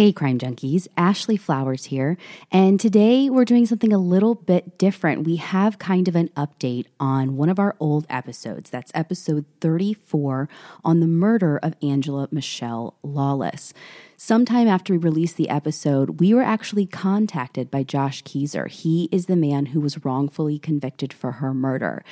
Hey, crime junkies, Ashley Flowers here. And today we're doing something a little bit different. We have kind of an update on one of our old episodes. That's episode 34 on the murder of Angela Mischelle Lawless. Sometime after we released the episode, we were actually contacted by Josh Kezer. He is the man who was wrongfully convicted for her murder.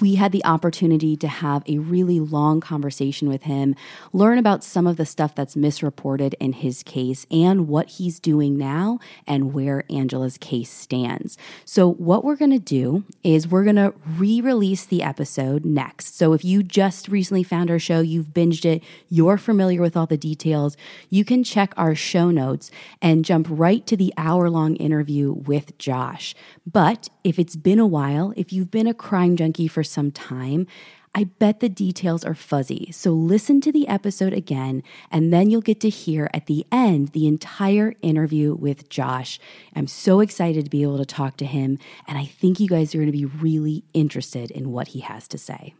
We had the opportunity to have a really long conversation with him, learn about some of the stuff that's misreported in his case and what he's doing now and where Angela's case stands. So, what we're going to do is we're going to re release the episode next. So, if you just recently found our show, you've binged it, you're familiar with all the details, you can check our show notes and jump right to the hour long interview with Josh. But if it's been a while, if you've been a crime junkie for some time, I bet the details are fuzzy. So listen to the episode again, and then you'll get to hear at the end the entire interview with Josh. I'm so excited to be able to talk to him, and I think you guys are going to be really interested in what he has to say.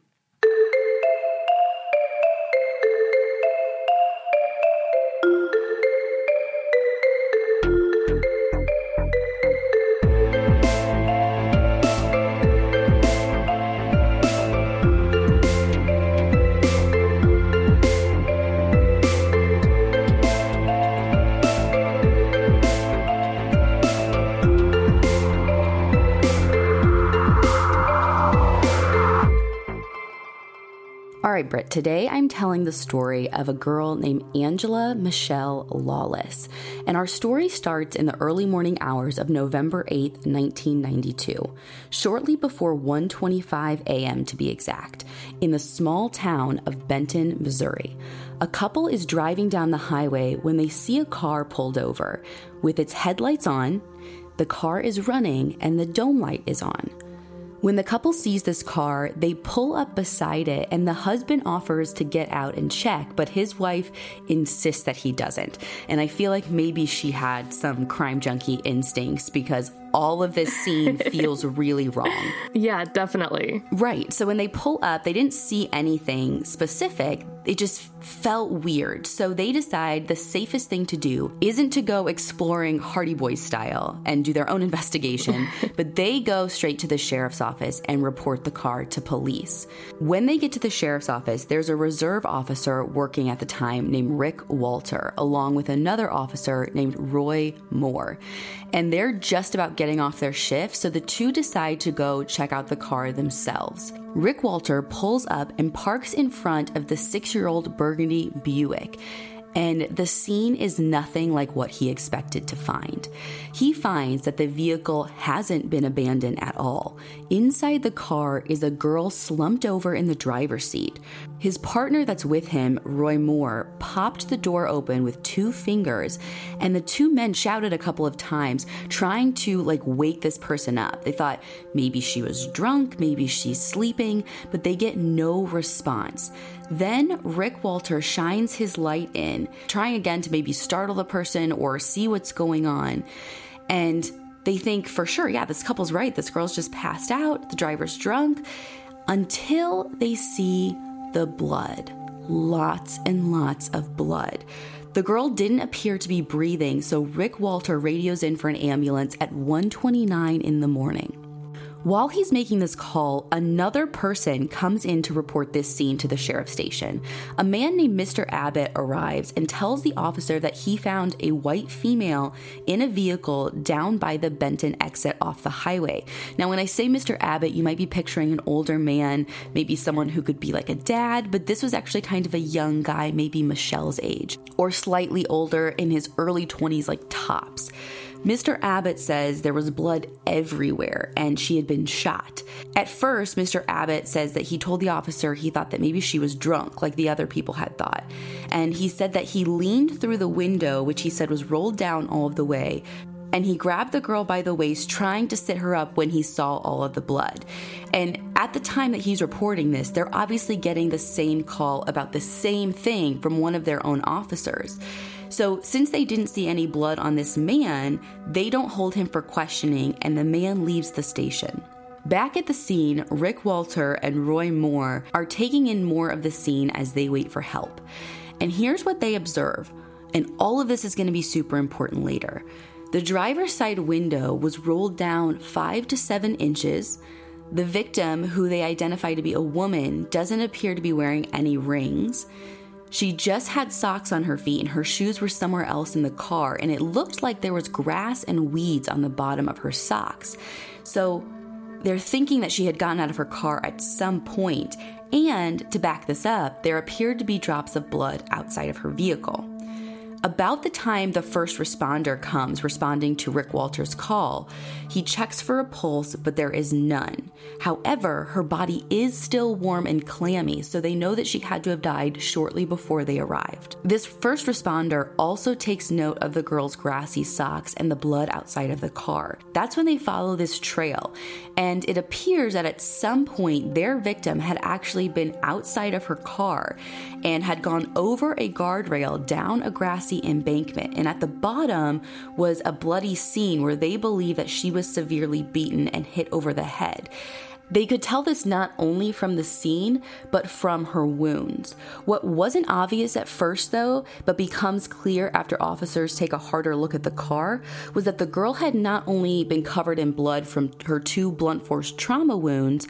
Right, Britt, today I'm telling the story of a girl named Angela Mischelle Lawless. And our story starts in the early morning hours of November 8th, 1992, shortly before 1:25 a.m. to be exact, in the small town of Benton, Missouri. A couple is driving down the highway when they see a car pulled over. With its headlights on, the car is running and the dome light is on. When the couple sees this car, they pull up beside it, and the husband offers to get out and check, but his wife insists that he doesn't. And I feel like maybe she had some crime junkie instincts because all of this scene feels really wrong. Yeah, definitely. Right. So when they pull up, they didn't see anything specific. It just felt weird. So they decide the safest thing to do isn't to go exploring Hardy Boys style and do their own investigation, but they go straight to the sheriff's office and report the car to police. When they get to the sheriff's office, there's a reserve officer working at the time named Rick Walter, along with another officer named Roy Moore. And they're just about getting off their shift, so the two decide to go check out the car themselves. Rick Walter pulls up and parks in front of the six year old Burgundy Buick and the scene is nothing like what he expected to find. He finds that the vehicle hasn't been abandoned at all. Inside the car is a girl slumped over in the driver's seat. His partner that's with him, Roy Moore, popped the door open with two fingers, and the two men shouted a couple of times, trying to like wake this person up. They thought maybe she was drunk, maybe she's sleeping, but they get no response. Then Rick Walter shines his light in, trying again to maybe startle the person or see what's going on. And they think for sure, yeah, this couple's right. This girl's just passed out, the driver's drunk, until they see the blood. Lots and lots of blood. The girl didn't appear to be breathing, so Rick Walter radios in for an ambulance at 1:29 in the morning. While he's making this call, another person comes in to report this scene to the sheriff's station. A man named Mr. Abbott arrives and tells the officer that he found a white female in a vehicle down by the Benton exit off the highway. Now, when I say Mr. Abbott, you might be picturing an older man, maybe someone who could be like a dad, but this was actually kind of a young guy, maybe Mischelle's age, or slightly older in his early 20s, like tops. Mr. Abbott says there was blood everywhere and she had been shot. At first, Mr. Abbott says that he told the officer he thought that maybe she was drunk, like the other people had thought. And he said that he leaned through the window, which he said was rolled down all of the way, and he grabbed the girl by the waist, trying to sit her up when he saw all of the blood. And at the time that he's reporting this, they're obviously getting the same call about the same thing from one of their own officers. So, since they didn't see any blood on this man, they don't hold him for questioning, and the man leaves the station. Back at the scene, Rick Walter and Roy Moore are taking in more of the scene as they wait for help. And here's what they observe And all of this is going to be super important later. The driver's side window was rolled down five to seven inches. The victim, who they identify to be a woman, doesn't appear to be wearing any rings. She just had socks on her feet and her shoes were somewhere else in the car, and it looked like there was grass and weeds on the bottom of her socks. So they're thinking that she had gotten out of her car at some point, and to back this up, there appeared to be drops of blood outside of her vehicle. About the time the first responder comes responding to Rick Walters' call, he checks for a pulse, but there is none. However, her body is still warm and clammy, so they know that she had to have died shortly before they arrived. This first responder also takes note of the girl's grassy socks and the blood outside of the car. That's when they follow this trail, and it appears that at some point their victim had actually been outside of her car and had gone over a guardrail down a grassy embankment, and at the bottom was a bloody scene where they believe that she was severely beaten and hit over the head. They could tell this not only from the scene, but from her wounds. What wasn't obvious at first, though, but becomes clear after officers take a harder look at the car, was that the girl had not only been covered in blood from her two blunt force trauma wounds,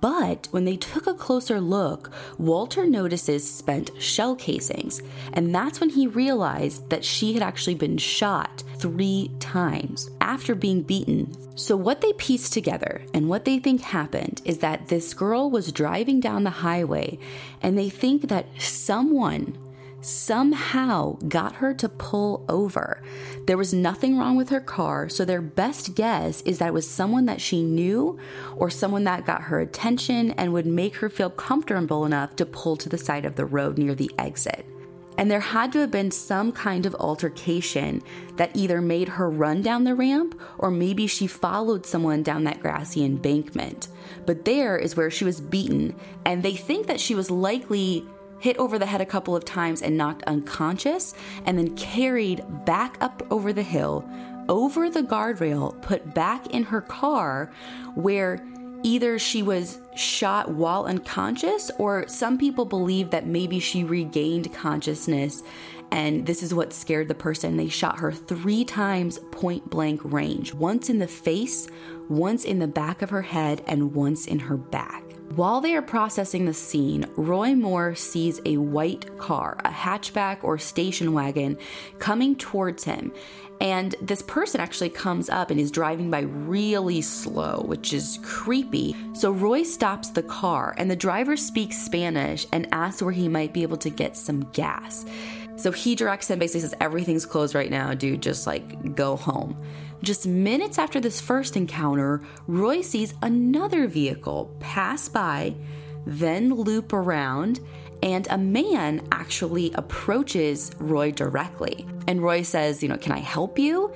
but when they took a closer look, Walter notices spent shell casings, and that's when he realized that she had actually been shot three times after being beaten. So, what they piece together and what they think happened is that this girl was driving down the highway, and they think that someone somehow got her to pull over. There was nothing wrong with her car, so their best guess is that it was someone that she knew or someone that got her attention and would make her feel comfortable enough to pull to the side of the road near the exit. And there had to have been some kind of altercation that either made her run down the ramp or maybe she followed someone down that grassy embankment. But there is where she was beaten, and they think that she was likely hit over the head a couple of times and knocked unconscious, and then carried back up over the hill, over the guardrail, put back in her car, where either she was shot while unconscious, or some people believe that maybe she regained consciousness. And this is what scared the person. They shot her three times point blank range once in the face, once in the back of her head, and once in her back. While they are processing the scene, Roy Moore sees a white car, a hatchback or station wagon, coming towards him. And this person actually comes up and is driving by really slow, which is creepy. So Roy stops the car, and the driver speaks Spanish and asks where he might be able to get some gas. So he directs him, basically says, Everything's closed right now, dude, just like go home. Just minutes after this first encounter, Roy sees another vehicle pass by, then loop around, and a man actually approaches Roy directly. And Roy says, You know, can I help you?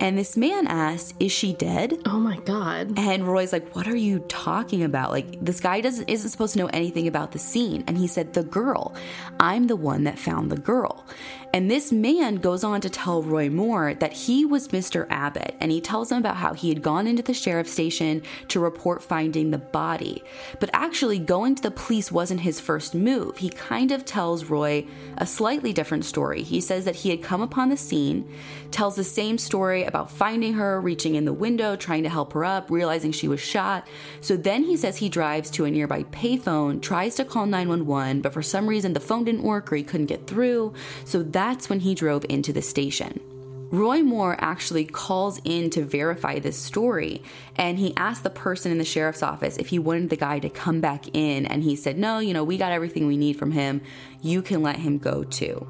And this man asks, Is she dead? Oh my God. And Roy's like, What are you talking about? Like, this guy doesn't isn't supposed to know anything about the scene. And he said, The girl. I'm the one that found the girl. And this man goes on to tell Roy Moore that he was Mr. Abbott, and he tells him about how he had gone into the sheriff's station to report finding the body. But actually, going to the police wasn't his first move. He kind of tells Roy a slightly different story. He says that he had come upon the scene, tells the same story about finding her, reaching in the window, trying to help her up, realizing she was shot. So then he says he drives to a nearby payphone, tries to call 911, but for some reason the phone didn't work or he couldn't get through. So that's when he drove into the station. Roy Moore actually calls in to verify this story and he asked the person in the sheriff's office if he wanted the guy to come back in and he said, No, you know, we got everything we need from him. You can let him go too.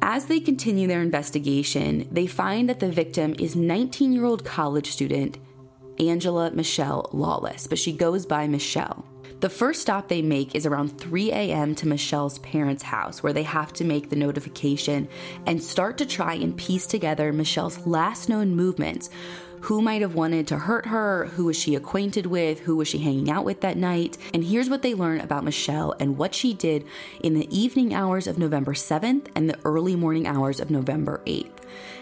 As they continue their investigation, they find that the victim is 19 year old college student Angela Mischelle Lawless, but she goes by Mischelle. The first stop they make is around 3 a.m. to Mischelle's parents' house, where they have to make the notification and start to try and piece together Mischelle's last known movements, who might have wanted to hurt her, who was she acquainted with, who was she hanging out with that night. And here's what they learn about Mischelle and what she did in the evening hours of November 7th and the early morning hours of November 8th.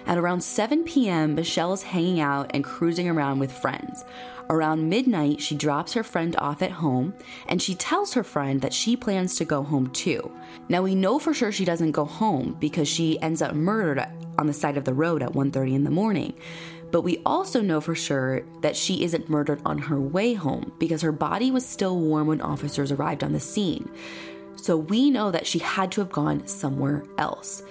At around 7 p.m., Michelle is hanging out and cruising around with friends. Around midnight, she drops her friend off at home and she tells her friend that she plans to go home too. Now we know for sure she doesn't go home because she ends up murdered on the side of the road at 1:30 in the morning. But we also know for sure that she isn't murdered on her way home because her body was still warm when officers arrived on the scene. So we know that she had to have gone somewhere else.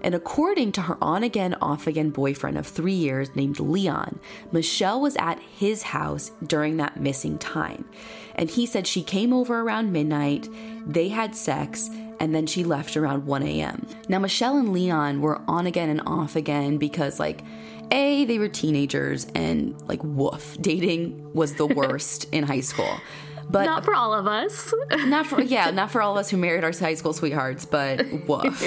And according to her on again, off again boyfriend of three years named Leon, Mischelle was at his house during that missing time. And he said she came over around midnight, they had sex, and then she left around 1 a.m. Now, Mischelle and Leon were on again and off again because, like, A, they were teenagers, and like, woof, dating was the worst in high school. But not for all of us. not for yeah, not for all of us who married our high school sweethearts, but woof.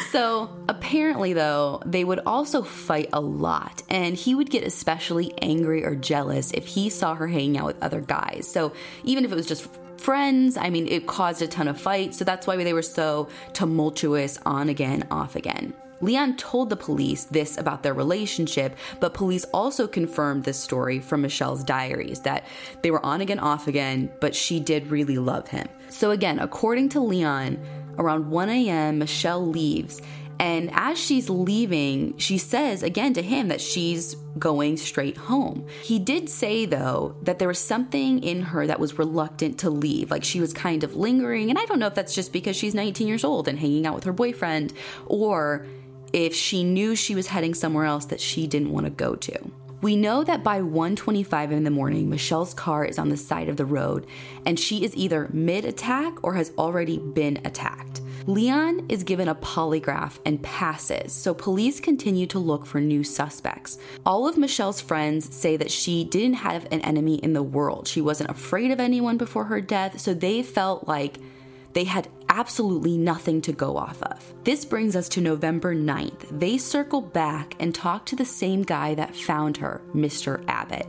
so apparently though, they would also fight a lot, and he would get especially angry or jealous if he saw her hanging out with other guys. So even if it was just friends. I mean, it caused a ton of fights, so that's why they were so tumultuous on again, off again. Leon told the police this about their relationship, but police also confirmed this story from Mischelle's diaries that they were on again, off again, but she did really love him. So, again, according to Leon, around 1 a.m., Mischelle leaves. And as she's leaving, she says again to him that she's going straight home. He did say, though, that there was something in her that was reluctant to leave. Like she was kind of lingering. And I don't know if that's just because she's 19 years old and hanging out with her boyfriend, or if she knew she was heading somewhere else that she didn't want to go to. We know that by 1:25 in the morning, Mischelle's car is on the side of the road and she is either mid-attack or has already been attacked. Leon is given a polygraph and passes, so police continue to look for new suspects. All of Mischelle's friends say that she didn't have an enemy in the world. She wasn't afraid of anyone before her death, so they felt like they had absolutely nothing to go off of. This brings us to November 9th. They circle back and talk to the same guy that found her, Mr. Abbott.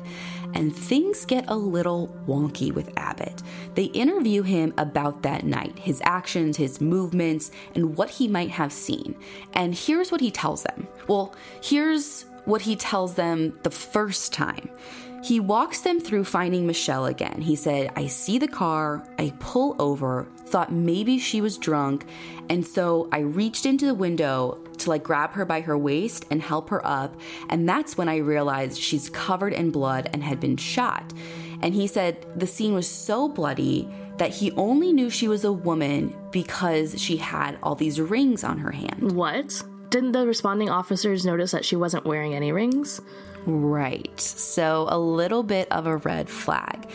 And things get a little wonky with Abbott. They interview him about that night, his actions, his movements, and what he might have seen. And here's what he tells them. Well, here's what he tells them the first time. He walks them through finding Mischelle again. He said, I see the car, I pull over, thought maybe she was drunk, and so I reached into the window to like grab her by her waist and help her up, and that's when I realized she's covered in blood and had been shot. And he said the scene was so bloody that he only knew she was a woman because she had all these rings on her hand. What? Didn't the responding officers notice that she wasn't wearing any rings? Right. So a little bit of a red flag.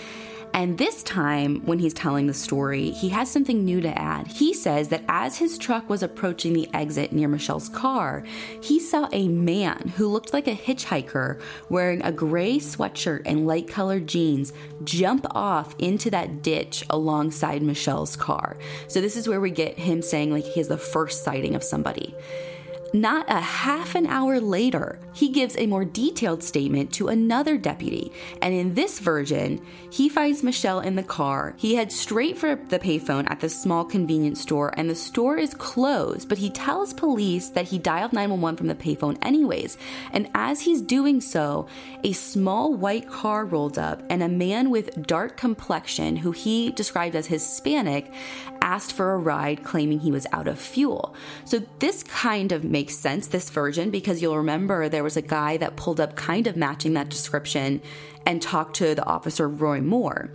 And this time, when he's telling the story, he has something new to add. He says that as his truck was approaching the exit near Mischelle's car, he saw a man who looked like a hitchhiker wearing a gray sweatshirt and light colored jeans jump off into that ditch alongside Mischelle's car. So, this is where we get him saying, like, he has the first sighting of somebody. Not a half an hour later, he gives a more detailed statement to another deputy. And in this version, he finds Mischelle in the car. He heads straight for the payphone at the small convenience store, and the store is closed, but he tells police that he dialed 911 from the payphone anyways. And as he's doing so, a small white car rolls up, and a man with dark complexion, who he described as Hispanic, asked for a ride, claiming he was out of fuel. So this kind of makes sense, this version, because you'll remember there was a guy that pulled up kind of matching that description and talked to the officer Roy Moore.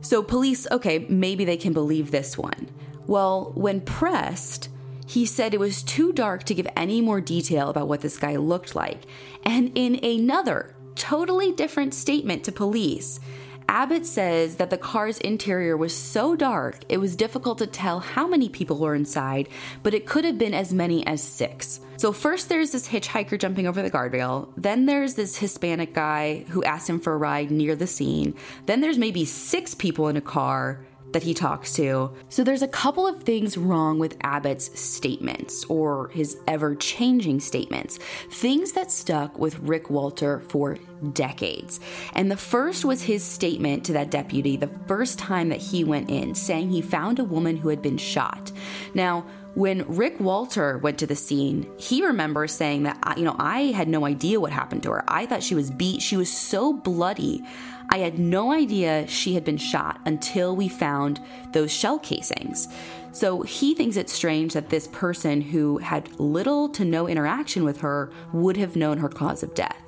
So police, okay, maybe they can believe this one. Well, when pressed, he said it was too dark to give any more detail about what this guy looked like. And in another totally different statement to police, Abbott says that the car's interior was so dark it was difficult to tell how many people were inside, but it could have been as many as six. So, first there's this hitchhiker jumping over the guardrail, then there's this Hispanic guy who asked him for a ride near the scene, then there's maybe six people in a car that he talks to. So there's a couple of things wrong with Abbott's statements or his ever changing statements, things that stuck with Rick Walter for decades. And the first was his statement to that deputy the first time that he went in, saying he found a woman who had been shot. Now, when Rick Walter went to the scene, he remembers saying that, you know, I had no idea what happened to her. I thought she was beat. She was so bloody. I had no idea she had been shot until we found those shell casings. So he thinks it's strange that this person who had little to no interaction with her would have known her cause of death.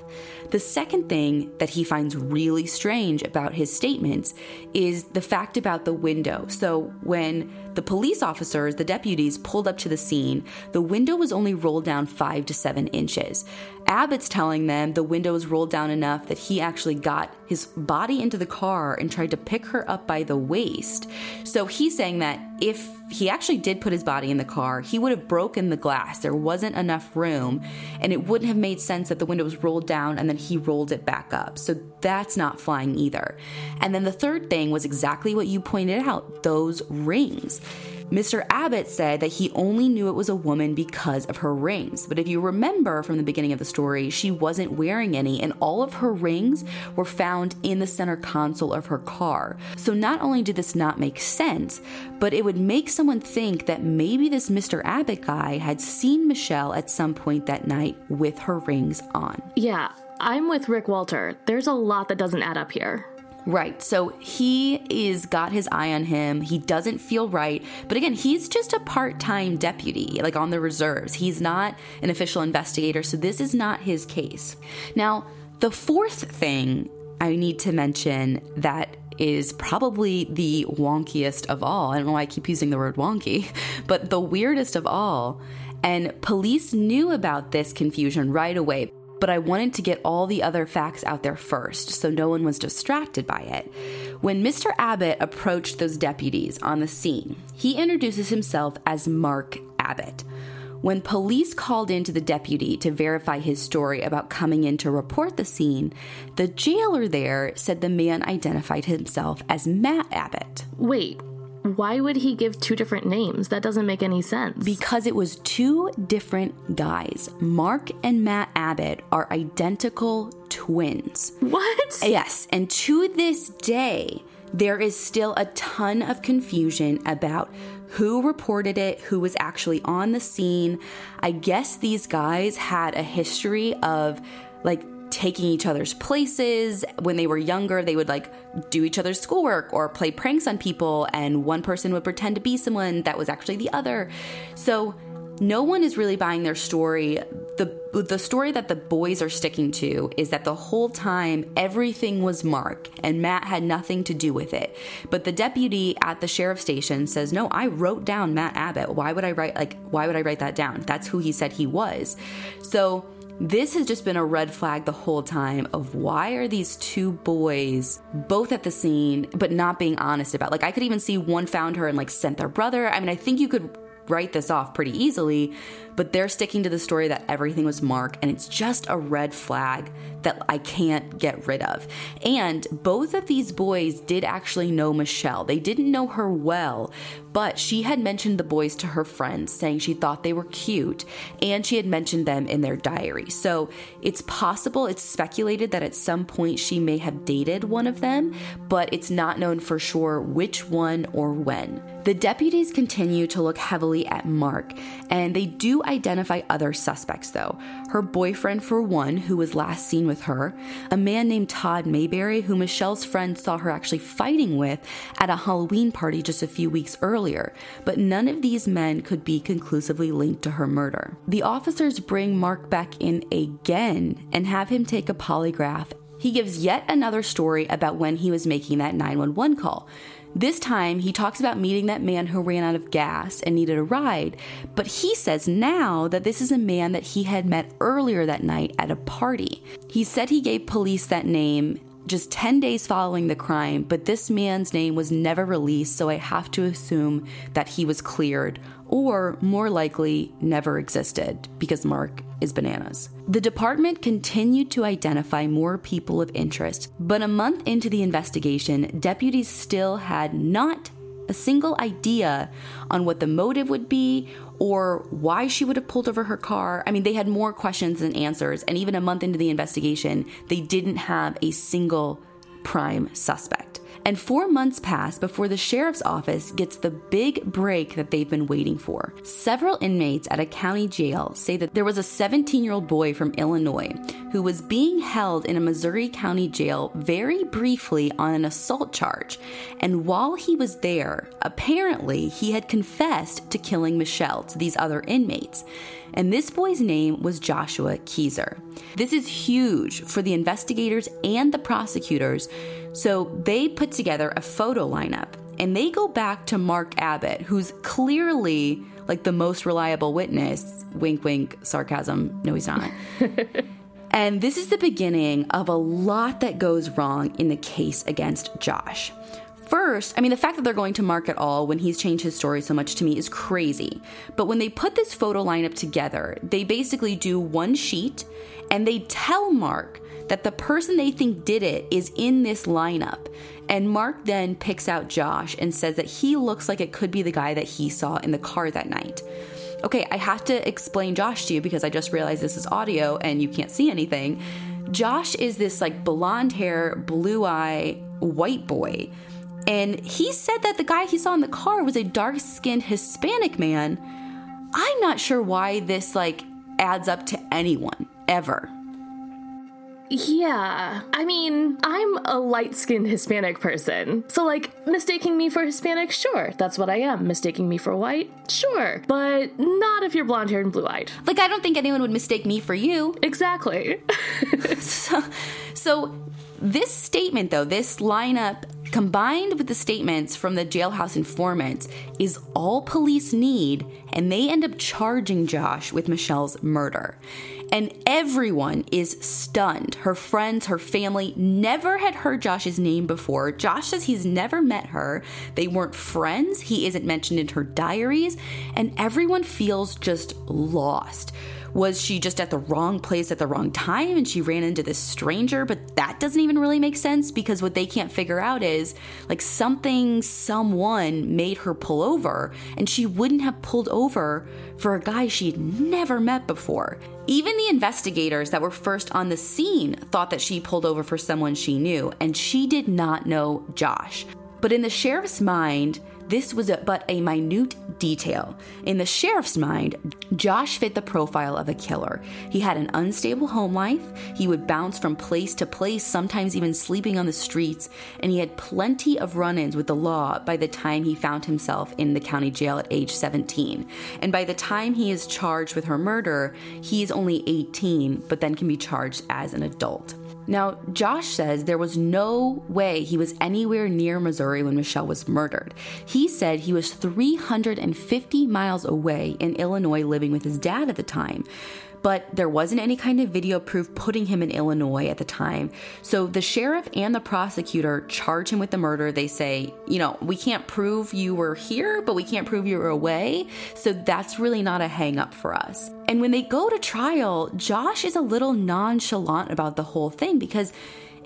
The second thing that he finds really strange about his statements is the fact about the window. So when the police officers, the deputies, pulled up to the scene, the window was only rolled down five to seven inches. Abbott's telling them the window was rolled down enough that he actually got his body into the car and tried to pick her up by the waist. So he's saying that if he actually did put his body in the car, he would have broken the glass. There wasn't enough room, and it wouldn't have made sense that the window was rolled down and then he rolled it back up. So that's not flying either. And then the third thing was exactly what you pointed out those rings. Mr. Abbott said that he only knew it was a woman because of her rings. But if you remember from the beginning of the story, she wasn't wearing any, and all of her rings were found in the center console of her car. So not only did this not make sense, but it would make someone think that maybe this Mr. Abbott guy had seen Mischelle at some point that night with her rings on. Yeah, I'm with Rick Walter. There's a lot that doesn't add up here. Right. So he is got his eye on him. He doesn't feel right. But again, he's just a part-time deputy, like on the reserves. He's not an official investigator, so this is not his case. Now, the fourth thing I need to mention that is probably the wonkiest of all. I don't know why I keep using the word wonky, but the weirdest of all. And police knew about this confusion right away but I wanted to get all the other facts out there first so no one was distracted by it. When Mr. Abbott approached those deputies on the scene, he introduces himself as Mark Abbott. When police called in to the deputy to verify his story about coming in to report the scene, the jailer there said the man identified himself as Matt Abbott. Wait, why would he give two different names? That doesn't make any sense. Because it was two different guys. Mark and Matt Abbott are identical twins. What? Yes, and to this day, there is still a ton of confusion about who reported it, who was actually on the scene. I guess these guys had a history of like taking each other's places. When they were younger, they would like do each other's schoolwork or play pranks on people, and one person would pretend to be someone that was actually the other. So no one is really buying their story. The the story that the boys are sticking to is that the whole time everything was Mark and Matt had nothing to do with it. But the deputy at the sheriff station says, "No, I wrote down Matt Abbott. Why would I write like why would I write that down? That's who he said he was." So this has just been a red flag the whole time of why are these two boys both at the scene but not being honest about. Like I could even see one found her and like sent their brother. I mean, I think you could write this off pretty easily, but they're sticking to the story that everything was Mark, and it's just a red flag that I can't get rid of. And both of these boys did actually know Mischelle. They didn't know her well, but she had mentioned the boys to her friends, saying she thought they were cute, and she had mentioned them in their diary. So it's possible, it's speculated that at some point she may have dated one of them, but it's not known for sure which one or when. The deputies continue to look heavily at Mark, and they do identify other suspects, though. Her boyfriend, for one, who was last seen with her, a man named Todd Mayberry, who Mischelle's friend saw her actually fighting with at a Halloween party just a few weeks earlier, but none of these men could be conclusively linked to her murder. The officers bring Mark back in again and have him take a polygraph. He gives yet another story about when he was making that 911 call. This time, he talks about meeting that man who ran out of gas and needed a ride, but he says now that this is a man that he had met earlier that night at a party. He said he gave police that name just 10 days following the crime, but this man's name was never released, so I have to assume that he was cleared, or more likely, never existed because Mark is bananas. The department continued to identify more people of interest, but a month into the investigation, deputies still had not a single idea on what the motive would be or why she would have pulled over her car. I mean, they had more questions than answers, and even a month into the investigation, they didn't have a single prime suspect. And four months pass before the sheriff's office gets the big break that they've been waiting for. Several inmates at a county jail say that there was a 17 year old boy from Illinois who was being held in a Missouri County jail very briefly on an assault charge. And while he was there, apparently he had confessed to killing Mischelle to these other inmates and this boy's name was Joshua Kezer. This is huge for the investigators and the prosecutors, so they put together a photo lineup and they go back to Mark Abbott, who's clearly like the most reliable witness. Wink, wink, sarcasm. No, he's not. and this is the beginning of a lot that goes wrong in the case against Josh. First, I mean, the fact that they're going to Mark at all when he's changed his story so much to me is crazy. But when they put this photo lineup together, they basically do one sheet and they tell Mark that the person they think did it is in this lineup. And Mark then picks out Josh and says that he looks like it could be the guy that he saw in the car that night. Okay, I have to explain Josh to you because I just realized this is audio and you can't see anything. Josh is this like blonde hair, blue eye, white boy and he said that the guy he saw in the car was a dark skinned Hispanic man. I'm not sure why this like adds up to anyone ever. Yeah, I mean, I'm a light skinned Hispanic person. So, like, mistaking me for Hispanic, sure, that's what I am. Mistaking me for white, sure. But not if you're blonde haired and blue eyed. Like, I don't think anyone would mistake me for you. Exactly. so, so, this statement, though, this lineup combined with the statements from the jailhouse informants, is all police need, and they end up charging Josh with Mischelle's murder. And everyone is stunned. Her friends, her family never had heard Josh's name before. Josh says he's never met her. They weren't friends. He isn't mentioned in her diaries. And everyone feels just lost. Was she just at the wrong place at the wrong time and she ran into this stranger? But that doesn't even really make sense because what they can't figure out is like something, someone made her pull over and she wouldn't have pulled over for a guy she had never met before. Even the investigators that were first on the scene thought that she pulled over for someone she knew, and she did not know Josh. But in the sheriff's mind, this was but a minute detail. In the sheriff's mind, Josh fit the profile of a killer. He had an unstable home life, he would bounce from place to place, sometimes even sleeping on the streets, and he had plenty of run ins with the law by the time he found himself in the county jail at age 17. And by the time he is charged with her murder, he is only 18, but then can be charged as an adult. Now, Josh says there was no way he was anywhere near Missouri when Mischelle was murdered. He said he was 350 miles away in Illinois living with his dad at the time but there wasn't any kind of video proof putting him in Illinois at the time. So the sheriff and the prosecutor charge him with the murder. They say, you know, we can't prove you were here, but we can't prove you were away. So that's really not a hang up for us. And when they go to trial, Josh is a little nonchalant about the whole thing because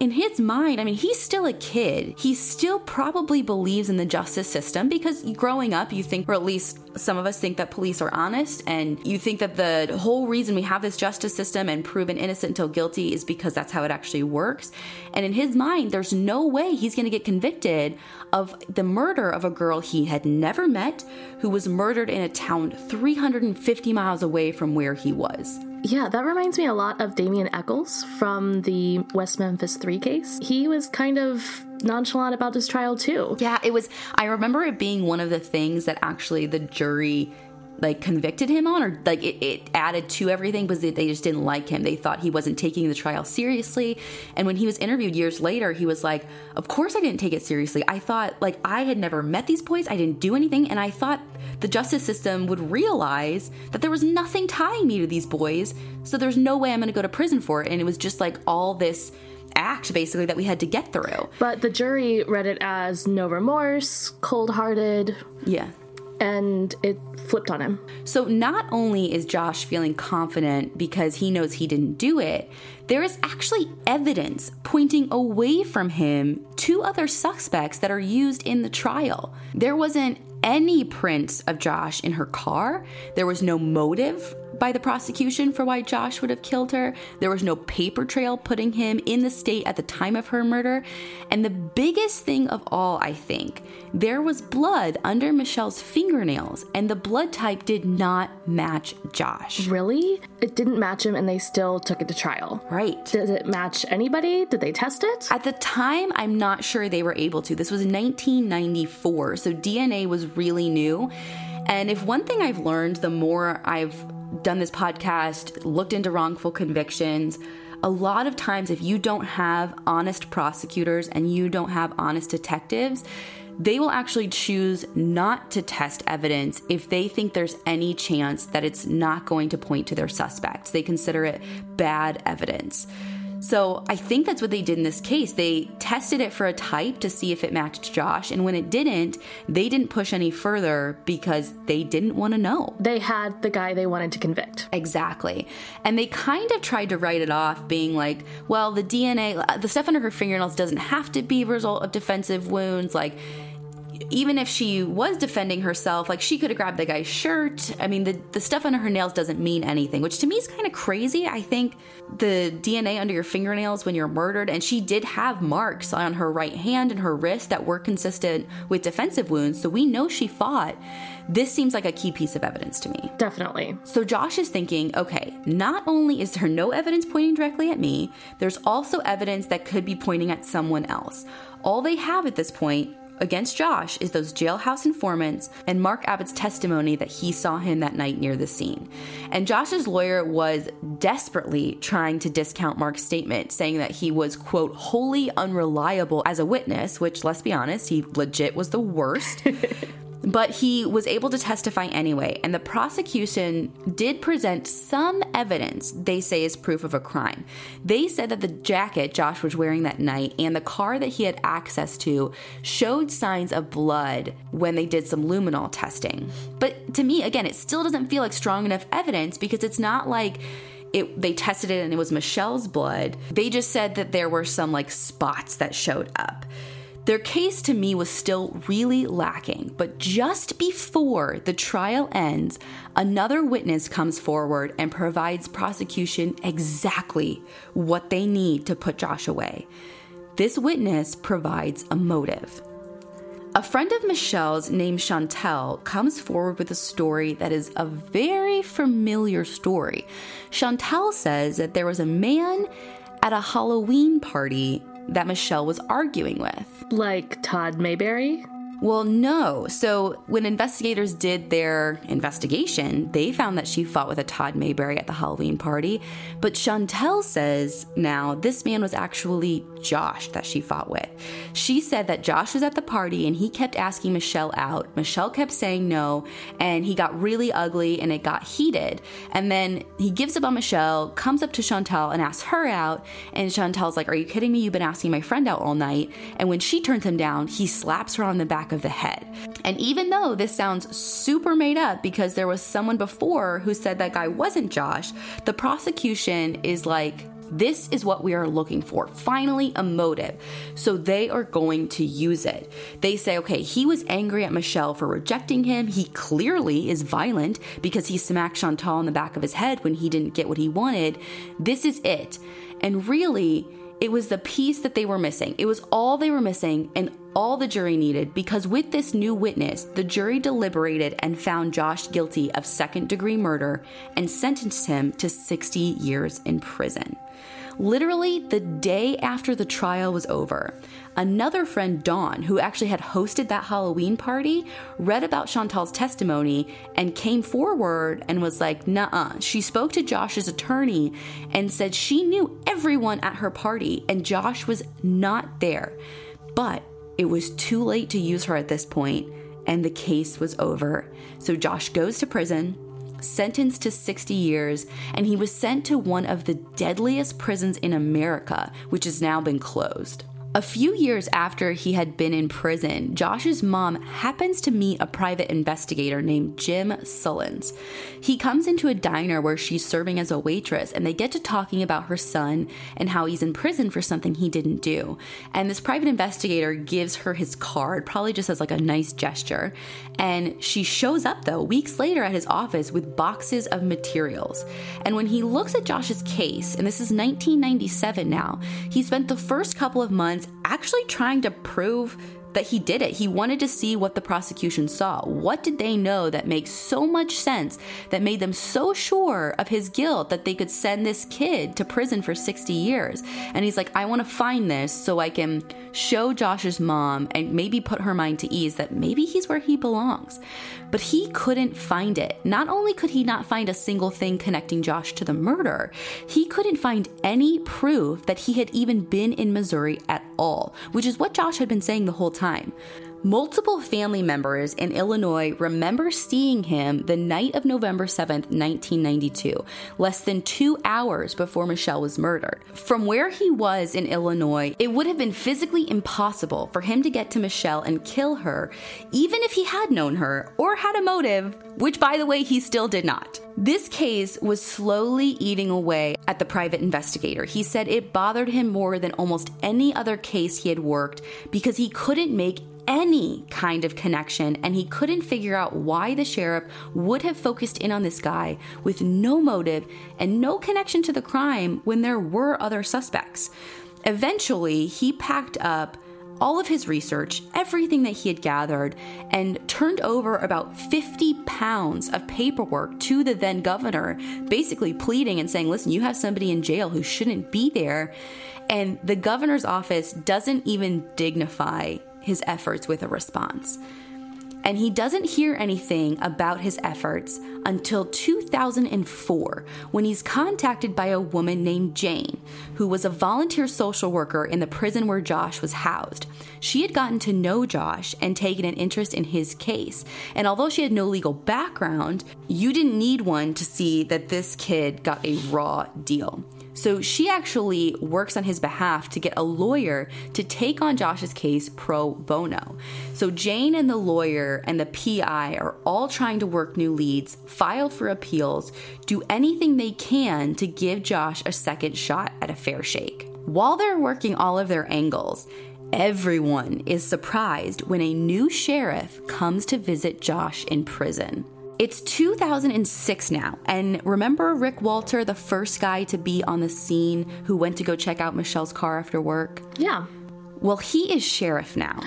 in his mind, I mean, he's still a kid. He still probably believes in the justice system because growing up, you think, or at least some of us think that police are honest, and you think that the whole reason we have this justice system and proven innocent until guilty is because that's how it actually works. And in his mind, there's no way he's going to get convicted of the murder of a girl he had never met who was murdered in a town 350 miles away from where he was. Yeah, that reminds me a lot of Damien Echols from the West Memphis 3 case. He was kind of nonchalant about his trial too. Yeah, it was I remember it being one of the things that actually the jury like convicted him on or like it, it added to everything because they just didn't like him. They thought he wasn't taking the trial seriously. And when he was interviewed years later he was like of course i didn't take it seriously. I thought like i had never met these boys. I didn't do anything. And i thought the justice system would realize that there was nothing tying me to these boys. So there's no way i'm going to go to prison for it. And it was just like all this act basically that we had to get through. But the jury read it as no remorse cold-hearted. Yeah and it flipped on him. So not only is Josh feeling confident because he knows he didn't do it, there is actually evidence pointing away from him to other suspects that are used in the trial. There wasn't any prints of Josh in her car. There was no motive by the prosecution for why Josh would have killed her. There was no paper trail putting him in the state at the time of her murder. And the biggest thing of all, I think, there was blood under Mischelle's fingernails, and the blood type did not match Josh. Really? It didn't match him, and they still took it to trial. Right. Does it match anybody? Did they test it? At the time, I'm not sure they were able to. This was 1994, so DNA was really new. And if one thing I've learned, the more I've done this podcast, looked into wrongful convictions, a lot of times, if you don't have honest prosecutors and you don't have honest detectives, they will actually choose not to test evidence if they think there's any chance that it's not going to point to their suspects. They consider it bad evidence. So I think that's what they did in this case. They tested it for a type to see if it matched Josh, and when it didn't, they didn't push any further because they didn't want to know. They had the guy they wanted to convict. Exactly. And they kind of tried to write it off, being like, well, the DNA, uh, the stuff under her fingernails doesn't have to be a result of defensive wounds. Like, even if she was defending herself, like she could have grabbed the guy's shirt. I mean, the, the stuff under her nails doesn't mean anything, which to me is kind of crazy. I think the DNA under your fingernails when you're murdered, and she did have marks on her right hand and her wrist that were consistent with defensive wounds, so we know she fought. This seems like a key piece of evidence to me. Definitely. So Josh is thinking, okay, not only is there no evidence pointing directly at me, there's also evidence that could be pointing at someone else. All they have at this point against Josh is those jailhouse informants and Mark Abbott's testimony that he saw him that night near the scene. And Josh's lawyer was desperately trying to discount Mark's statement, saying that he was, quote, wholly unreliable as a witness, which, let's be honest, he legit was the worst. But he was able to testify anyway, and the prosecution did present some evidence they say is proof of a crime. They said that the jacket Josh was wearing that night and the car that he had access to showed signs of blood when they did some luminol testing. But to me, again, it still doesn't feel like strong enough evidence because it's not like it, they tested it and it was Mischelle's blood. They just said that there were some like spots that showed up. Their case to me was still really lacking, but just before the trial ends, another witness comes forward and provides prosecution exactly what they need to put Josh away. This witness provides a motive. A friend of Mischelle's named Chantel comes forward with a story that is a very familiar story. Chantel says that there was a man at a Halloween party that Mischelle was arguing with. Like Todd Mayberry? Well, no. So, when investigators did their investigation, they found that she fought with a Todd Mayberry at the Halloween party. But Chantel says now this man was actually Josh that she fought with. She said that Josh was at the party and he kept asking Mischelle out. Mischelle kept saying no, and he got really ugly and it got heated. And then he gives up on Mischelle, comes up to Chantel and asks her out. And Chantel's like, Are you kidding me? You've been asking my friend out all night. And when she turns him down, he slaps her on the back of the head. And even though this sounds super made up because there was someone before who said that guy wasn't Josh, the prosecution is like, this is what we are looking for. Finally, a motive. So they are going to use it. They say, okay, he was angry at Mischelle for rejecting him. He clearly is violent because he smacked Chantal in the back of his head when he didn't get what he wanted. This is it. And really, it was the piece that they were missing. It was all they were missing and all the jury needed because with this new witness, the jury deliberated and found Josh guilty of second degree murder and sentenced him to 60 years in prison. Literally the day after the trial was over, another friend, Dawn, who actually had hosted that Halloween party, read about Chantal's testimony and came forward and was like, nah. She spoke to Josh's attorney and said she knew everyone at her party and Josh was not there. But it was too late to use her at this point, and the case was over. So Josh goes to prison, sentenced to 60 years, and he was sent to one of the deadliest prisons in America, which has now been closed. A few years after he had been in prison, Josh's mom happens to meet a private investigator named Jim Sullins. He comes into a diner where she's serving as a waitress, and they get to talking about her son and how he's in prison for something he didn't do. And this private investigator gives her his card, probably just as like a nice gesture. And she shows up, though, weeks later at his office with boxes of materials. And when he looks at Josh's case, and this is 1997 now, he spent the first couple of months actually trying to prove that he did it. He wanted to see what the prosecution saw. What did they know that makes so much sense that made them so sure of his guilt that they could send this kid to prison for 60 years? And he's like, I want to find this so I can show Josh's mom and maybe put her mind to ease that maybe he's where he belongs. But he couldn't find it. Not only could he not find a single thing connecting Josh to the murder, he couldn't find any proof that he had even been in Missouri at all, which is what Josh had been saying the whole time time. Multiple family members in Illinois remember seeing him the night of November 7th, 1992, less than two hours before Mischelle was murdered. From where he was in Illinois, it would have been physically impossible for him to get to Mischelle and kill her, even if he had known her or had a motive, which, by the way, he still did not. This case was slowly eating away at the private investigator. He said it bothered him more than almost any other case he had worked because he couldn't make any kind of connection, and he couldn't figure out why the sheriff would have focused in on this guy with no motive and no connection to the crime when there were other suspects. Eventually, he packed up all of his research, everything that he had gathered, and turned over about 50 pounds of paperwork to the then governor, basically pleading and saying, Listen, you have somebody in jail who shouldn't be there. And the governor's office doesn't even dignify his efforts with a response. And he doesn't hear anything about his efforts until 2004 when he's contacted by a woman named Jane, who was a volunteer social worker in the prison where Josh was housed. She had gotten to know Josh and taken an interest in his case. And although she had no legal background, you didn't need one to see that this kid got a raw deal. So she actually works on his behalf to get a lawyer to take on Josh's case pro bono. So Jane and the lawyer and the PI are all trying to work new leads, file for appeals, do anything they can to give Josh a second shot at a fair shake. While they're working all of their angles, everyone is surprised when a new sheriff comes to visit Josh in prison. It's 2006 now, and remember Rick Walter, the first guy to be on the scene who went to go check out Mischelle's car after work? Yeah. Well, he is sheriff now.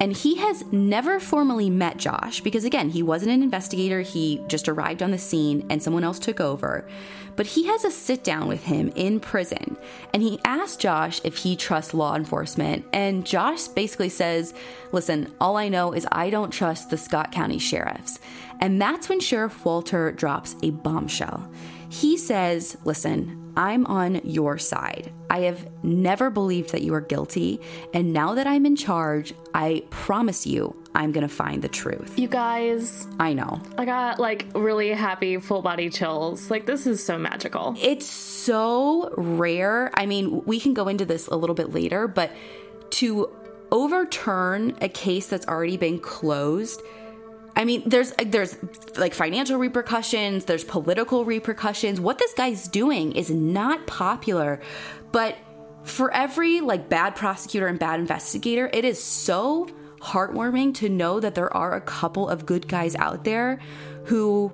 And he has never formally met Josh because, again, he wasn't an investigator. He just arrived on the scene and someone else took over. But he has a sit down with him in prison and he asks Josh if he trusts law enforcement. And Josh basically says, Listen, all I know is I don't trust the Scott County sheriffs. And that's when Sheriff Walter drops a bombshell. He says, Listen, I'm on your side. I have never believed that you are guilty. And now that I'm in charge, I promise you I'm going to find the truth. You guys. I know. I got like really happy full body chills. Like, this is so magical. It's so rare. I mean, we can go into this a little bit later, but to overturn a case that's already been closed I mean, there's there's like financial repercussions, there's political repercussions. What this guy's doing is not popular, but for every like bad prosecutor and bad investigator, it is so heartwarming to know that there are a couple of good guys out there who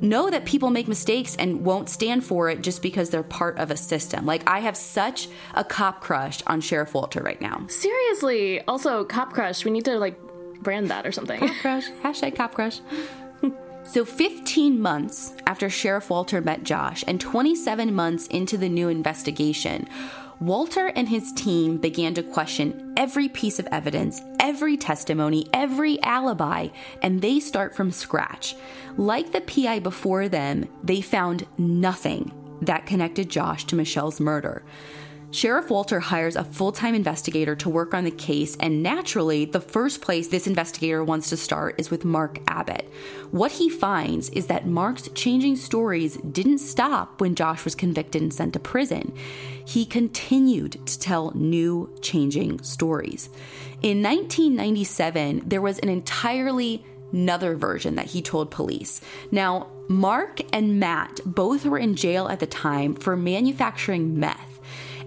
know that people make mistakes and won't stand for it just because they're part of a system. Like I have such a cop crush on Sheriff Walter right now. Seriously. Also, cop crush. We need to like brand that or something. Cop crush. Hashtag cop crush. So, 15 months after Sheriff Walter met Josh and 27 months into the new investigation, Walter and his team began to question every piece of evidence, every testimony, every alibi, and they start from scratch. Like the PI before them, they found nothing that connected Josh to Mischelle's murder. Sheriff Walter hires a full time investigator to work on the case, and naturally, the first place this investigator wants to start is with Mark Abbott. What he finds is that Mark's changing stories didn't stop when Josh was convicted and sent to prison. He continued to tell new, changing stories. In 1997, there was an entirely another version that he told police. Now, Mark and Matt both were in jail at the time for manufacturing meth.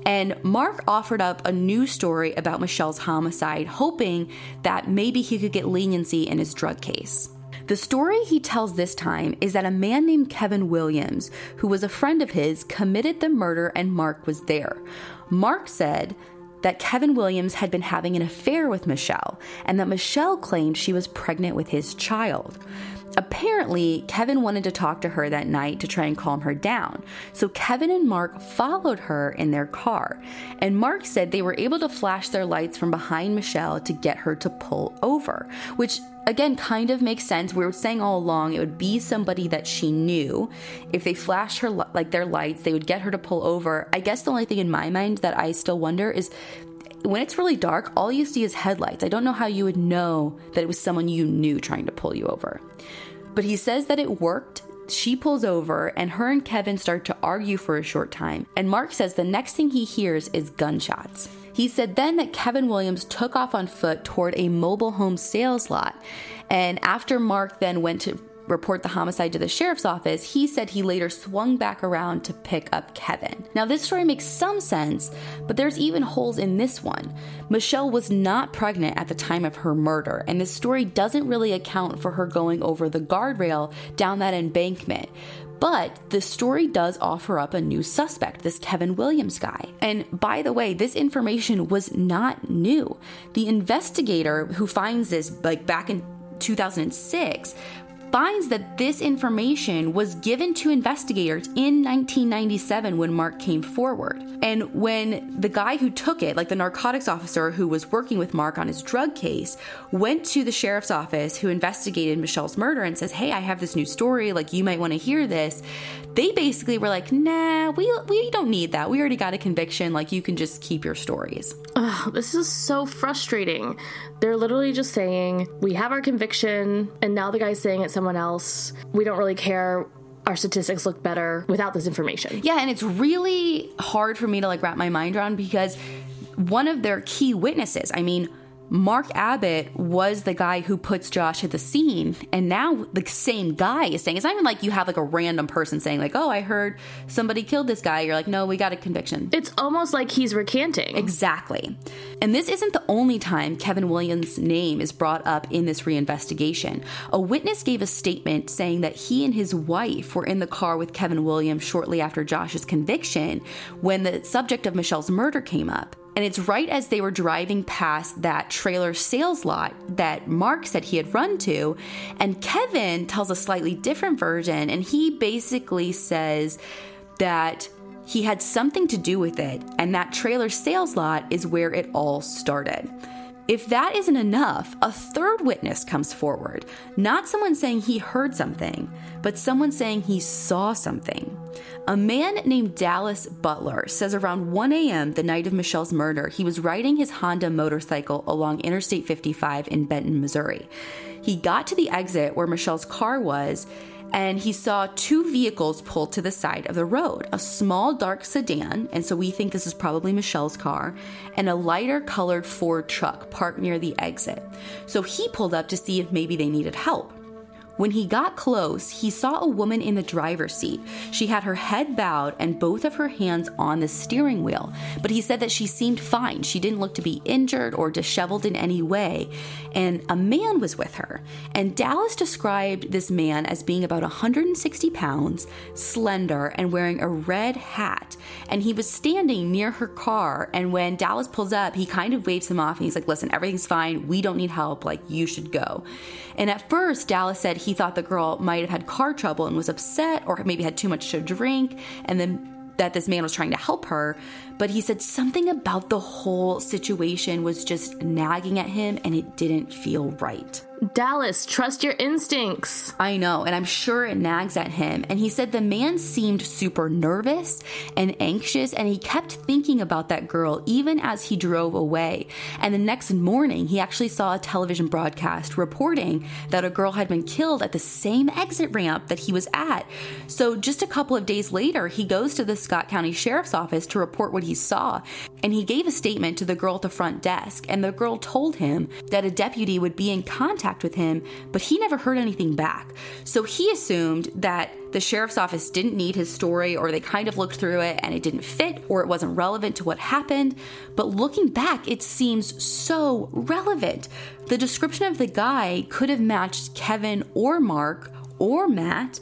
And Mark offered up a new story about Mischelle's homicide, hoping that maybe he could get leniency in his drug case. The story he tells this time is that a man named Kevin Williams, who was a friend of his, committed the murder and Mark was there. Mark said that Kevin Williams had been having an affair with Mischelle and that Mischelle claimed she was pregnant with his child. Apparently, Kevin wanted to talk to her that night to try and calm her down. So Kevin and Mark followed her in their car. And Mark said they were able to flash their lights from behind Mischelle to get her to pull over, which again kind of makes sense. We were saying all along it would be somebody that she knew. If they flashed her like their lights, they would get her to pull over. I guess the only thing in my mind that I still wonder is when it's really dark, all you see is headlights. I don't know how you would know that it was someone you knew trying to pull you over. But he says that it worked. She pulls over, and her and Kevin start to argue for a short time. And Mark says the next thing he hears is gunshots. He said then that Kevin Williams took off on foot toward a mobile home sales lot. And after Mark then went to report the homicide to the sheriff's office, he said he later swung back around to pick up Kevin. Now, this story makes some sense, but there's even holes in this one. Mischelle was not pregnant at the time of her murder, and this story doesn't really account for her going over the guardrail down that embankment. But the story does offer up a new suspect, this Kevin Williams guy. And by the way, this information was not new. The investigator who finds this, like back in 2006, finds that this information was given to investigators in 1997 when Mark came forward. And when the guy who took it, like the narcotics officer who was working with Mark on his drug case, went to the sheriff's office who investigated Mischelle's murder and says, Hey, I have this new story, like you might want to hear this. They basically were like, Nah, we, we don't need that. We already got a conviction. Like you can just keep your stories. This is so frustrating. They're literally just saying, We have our conviction, and now the guy's saying it's someone else. We don't really care our statistics look better without this information. Yeah, and it's really hard for me to like wrap my mind around because one of their key witnesses, I mean, Mark Abbott was the guy who puts Josh at the scene, and now the same guy is saying it's not even like you have like a random person saying like, "Oh, I heard somebody killed this guy." You're like, "No, we got a conviction." It's almost like he's recanting. Exactly. And this isn't the only time Kevin Williams' name is brought up in this reinvestigation. A witness gave a statement saying that he and his wife were in the car with Kevin Williams shortly after Josh's conviction when the subject of Mischelle's murder came up. And it's right as they were driving past that trailer sales lot that Mark said he had run to. And Kevin tells a slightly different version. And he basically says that he had something to do with it. And that trailer sales lot is where it all started. If that isn't enough, a third witness comes forward. Not someone saying he heard something, but someone saying he saw something. A man named Dallas Butler says around 1 a.m. the night of Mischelle's murder, he was riding his Honda motorcycle along Interstate 55 in Benton, Missouri. He got to the exit where Mischelle's car was and he saw two vehicles pulled to the side of the road a small dark sedan, and so we think this is probably Mischelle's car, and a lighter colored Ford truck parked near the exit. So he pulled up to see if maybe they needed help. When he got close, he saw a woman in the driver's seat. She had her head bowed and both of her hands on the steering wheel, but he said that she seemed fine. She didn't look to be injured or disheveled in any way. And a man was with her. And Dallas described this man as being about 160 pounds, slender, and wearing a red hat. And he was standing near her car. And when Dallas pulls up, he kind of waves him off and he's like, Listen, everything's fine. We don't need help. Like, you should go. And at first, Dallas said he thought the girl might have had car trouble and was upset or maybe had too much to drink and then that this man was trying to help her. But he said something about the whole situation was just nagging at him and it didn't feel right. Dallas, trust your instincts. I know, and I'm sure it nags at him. And he said the man seemed super nervous and anxious, and he kept thinking about that girl even as he drove away. And the next morning, he actually saw a television broadcast reporting that a girl had been killed at the same exit ramp that he was at. So just a couple of days later, he goes to the Scott County Sheriff's Office to report what he saw. And he gave a statement to the girl at the front desk, and the girl told him that a deputy would be in contact with him, but he never heard anything back. So he assumed that the sheriff's office didn't need his story, or they kind of looked through it and it didn't fit, or it wasn't relevant to what happened. But looking back, it seems so relevant. The description of the guy could have matched Kevin or Mark or Matt.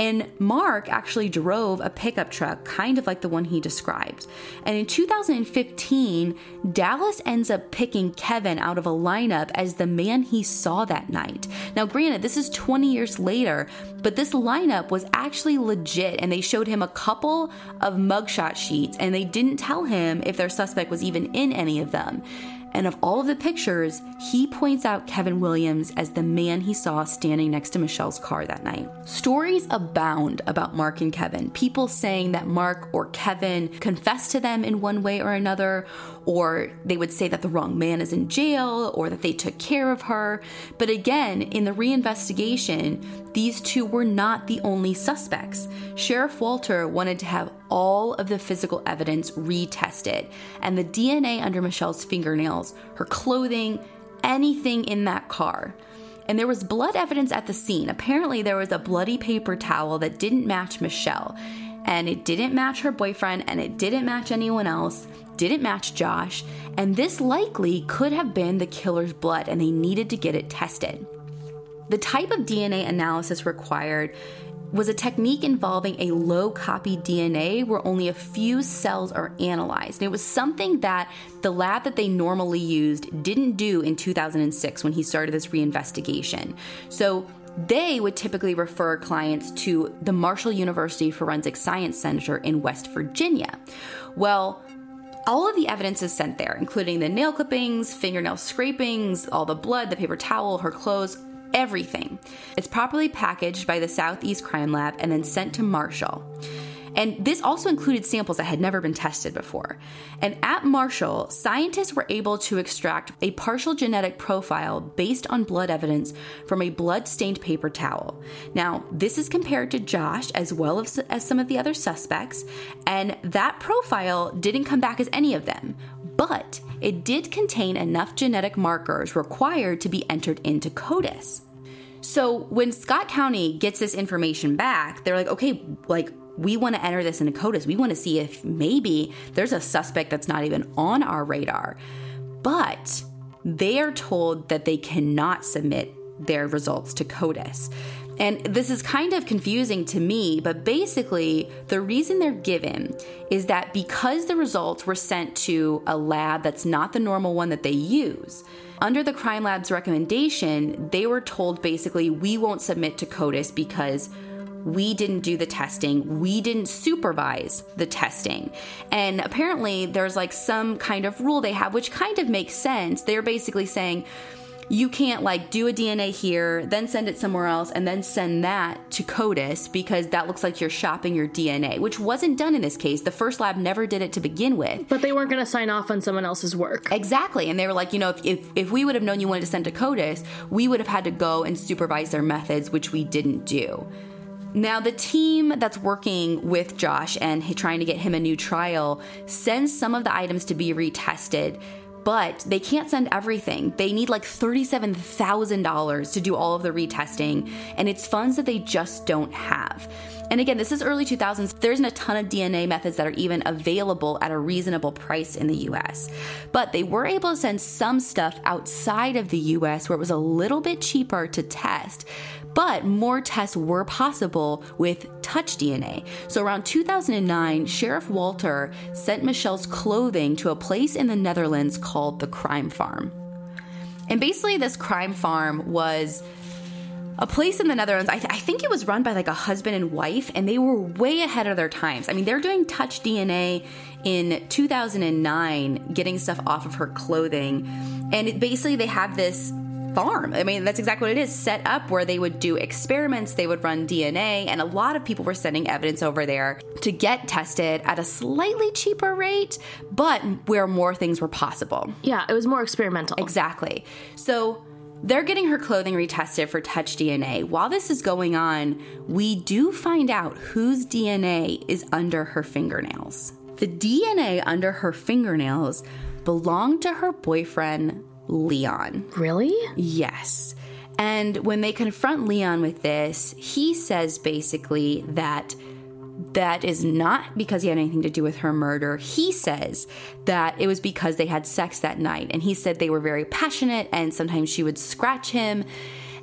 And Mark actually drove a pickup truck, kind of like the one he described. And in 2015, Dallas ends up picking Kevin out of a lineup as the man he saw that night. Now, granted, this is 20 years later, but this lineup was actually legit, and they showed him a couple of mugshot sheets, and they didn't tell him if their suspect was even in any of them. And of all of the pictures, he points out Kevin Williams as the man he saw standing next to Mischelle's car that night. Stories abound about Mark and Kevin. People saying that Mark or Kevin confessed to them in one way or another, or they would say that the wrong man is in jail, or that they took care of her. But again, in the reinvestigation, these two were not the only suspects. Sheriff Walter wanted to have all of the physical evidence retested, and the DNA under Mischelle's fingernails, her clothing, anything in that car. And there was blood evidence at the scene. Apparently, there was a bloody paper towel that didn't match Mischelle, and it didn't match her boyfriend, and it didn't match anyone else, didn't match Josh, and this likely could have been the killer's blood, and they needed to get it tested. The type of DNA analysis required was a technique involving a low copy DNA where only a few cells are analyzed. And it was something that the lab that they normally used didn't do in 2006 when he started this reinvestigation. So they would typically refer clients to the Marshall University Forensic Science Center in West Virginia. Well, all of the evidence is sent there, including the nail clippings, fingernail scrapings, all the blood, the paper towel, her clothes, everything. It's properly packaged by the Southeast Crime Lab and then sent to Marshall. And this also included samples that had never been tested before. And at Marshall, scientists were able to extract a partial genetic profile based on blood evidence from a blood stained paper towel. Now, this is compared to Josh as well as, as some of the other suspects, and that profile didn't come back as any of them, but it did contain enough genetic markers required to be entered into CODIS. So when Scott County gets this information back, they're like, okay, like we want to enter this into CODIS. We want to see if maybe there's a suspect that's not even on our radar. But they are told that they cannot submit their results to CODIS. And this is kind of confusing to me, but basically, the reason they're given is that because the results were sent to a lab that's not the normal one that they use, under the crime lab's recommendation, they were told basically, we won't submit to CODIS because we didn't do the testing, we didn't supervise the testing. And apparently, there's like some kind of rule they have, which kind of makes sense. They're basically saying, you can't like do a DNA here, then send it somewhere else, and then send that to CODIS because that looks like you're shopping your DNA, which wasn't done in this case. The first lab never did it to begin with. But they weren't going to sign off on someone else's work. Exactly. And they were like, you know, if, if, if we would have known you wanted to send to CODIS, we would have had to go and supervise their methods, which we didn't do. Now, the team that's working with Josh and trying to get him a new trial sends some of the items to be retested but they can't send everything. They need like $37,000 to do all of the retesting, and it's funds that they just don't have. And again, this is early 2000s. There isn't a ton of DNA methods that are even available at a reasonable price in the US. But they were able to send some stuff outside of the US where it was a little bit cheaper to test. But more tests were possible with touch DNA. So around 2009, Sheriff Walter sent Mischelle's clothing to a place in the Netherlands called the Crime Farm. And basically, this crime farm was a place in the Netherlands. I, th- I, think it was run by like a husband and wife, and they were way ahead of their times. I mean, they're doing touch DNA in 2009, getting stuff off of her clothing. And it, basically, they have this farm. I mean, that's exactly what it is set up where they would do experiments, they would run DNA, and a lot of people were sending evidence over there to get tested at a slightly cheaper rate, but where more things were possible. Yeah, it was more experimental. Exactly. So they're getting her clothing retested for touch DNA. While this is going on, we do find out whose DNA is under her fingernails. The DNA under her fingernails belonged to her boyfriend, Leon. Really? Yes. And when they confront Leon with this, he says basically that that is not because he had anything to do with her murder. He says that it was because they had sex that night. And he said they were very passionate and sometimes she would scratch him.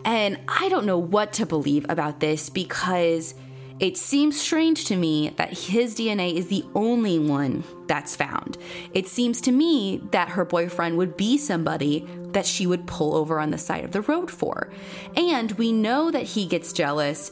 And I don't know what to believe about this because it seems strange to me that his DNA is the only one that's found. It seems to me that her boyfriend would be somebody that she would pull over on the side of the road for. And we know that he gets jealous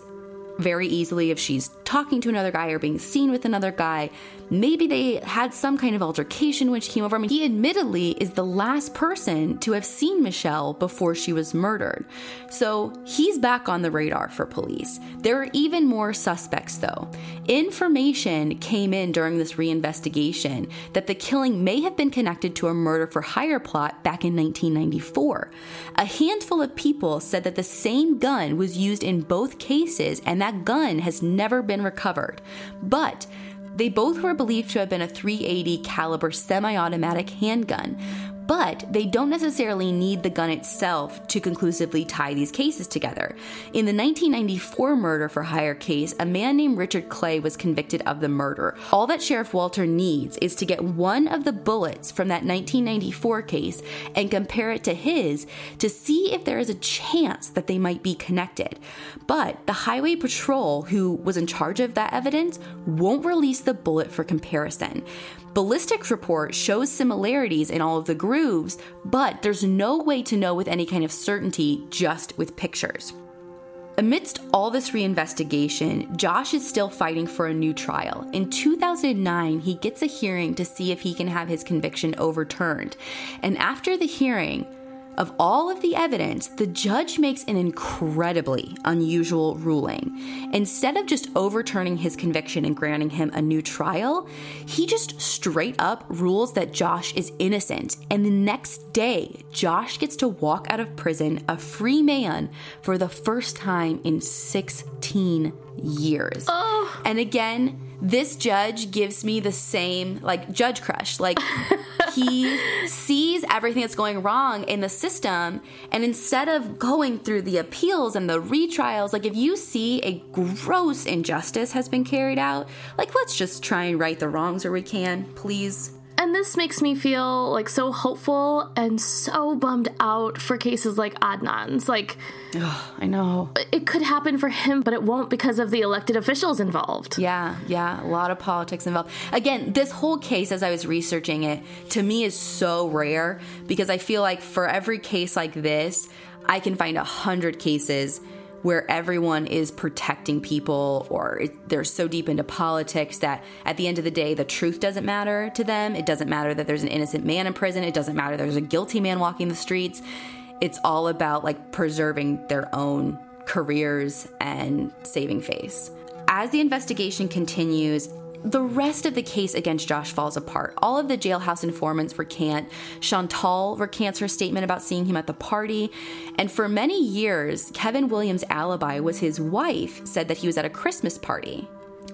very easily if she's talking to another guy or being seen with another guy. Maybe they had some kind of altercation when she came over. I mean, he admittedly is the last person to have seen Mischelle before she was murdered. So he's back on the radar for police. There are even more suspects, though. Information came in during this reinvestigation that the killing may have been connected to a murder for hire plot back in 1994. A handful of people said that the same gun was used in both cases and that gun has never been recovered. But they both were believed to have been a 380 caliber semi-automatic handgun, but they don't necessarily need the gun itself to conclusively tie these cases together. In the 1994 murder for hire case, a man named Richard Clay was convicted of the murder. All that Sheriff Walter needs is to get one of the bullets from that 1994 case and compare it to his to see if there is a chance that they might be connected. But the Highway Patrol, who was in charge of that evidence, won't release the bullet for comparison. Ballistics report shows similarities in all of the grooves, but there's no way to know with any kind of certainty just with pictures. Amidst all this reinvestigation, Josh is still fighting for a new trial. In 2009, he gets a hearing to see if he can have his conviction overturned. And after the hearing, of all of the evidence, the judge makes an incredibly unusual ruling. Instead of just overturning his conviction and granting him a new trial, he just straight up rules that Josh is innocent. And the next day, Josh gets to walk out of prison a free man for the first time in 16 years. Oh. And again, this judge gives me the same like judge crush. Like he sees everything that's going wrong in the system and instead of going through the appeals and the retrials, like if you see a gross injustice has been carried out, like let's just try and right the wrongs where we can, please. This makes me feel like so hopeful and so bummed out for cases like Adnan's. Like, Ugh, I know. it could happen for him, but it won't because of the elected officials involved. Yeah, yeah, a lot of politics involved. Again, this whole case, as I was researching it, to me is so rare because I feel like for every case like this, I can find a hundred cases where everyone is protecting people or it, they're so deep into politics that at the end of the day, the truth doesn't matter to them. It doesn't matter that there's an innocent man in prison. It doesn't matter there's a guilty man walking the streets. It's all about like preserving their own careers and saving face. As the investigation continues, the rest of the case against Josh falls apart. All of the jailhouse informants recant. Chantal recants her statement about seeing him at the party. And for many years, Kevin Williams' alibi was his wife said that he was at a Christmas party.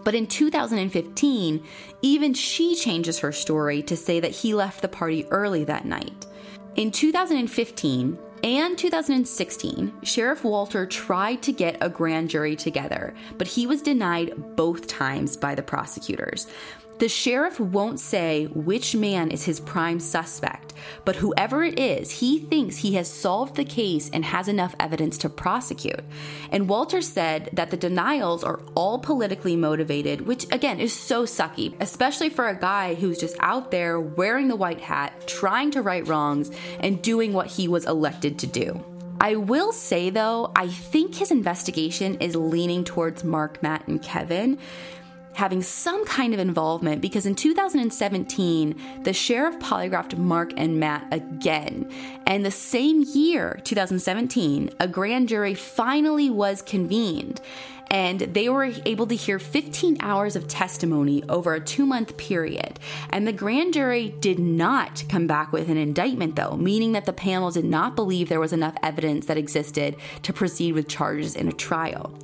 But in 2015, even she changes her story to say that he left the party early that night. In 2015, and 2016, Sheriff Walter tried to get a grand jury together, but he was denied both times by the prosecutors. The sheriff won't say which man is his prime suspect, but whoever it is, he thinks he has solved the case and has enough evidence to prosecute. And Walter said that the denials are all politically motivated, which again is so sucky, especially for a guy who's just out there wearing the white hat, trying to right wrongs, and doing what he was elected to do. I will say though, I think his investigation is leaning towards Mark, Matt, and Kevin having some kind of involvement because in 2017, the sheriff polygraphed Mark and Matt again. And the same year, 2017, a grand jury finally was convened. And they were able to hear 15 hours of testimony over a two month period. And the grand jury did not come back with an indictment, though, meaning that the panel did not believe there was enough evidence that existed to proceed with charges in a trial.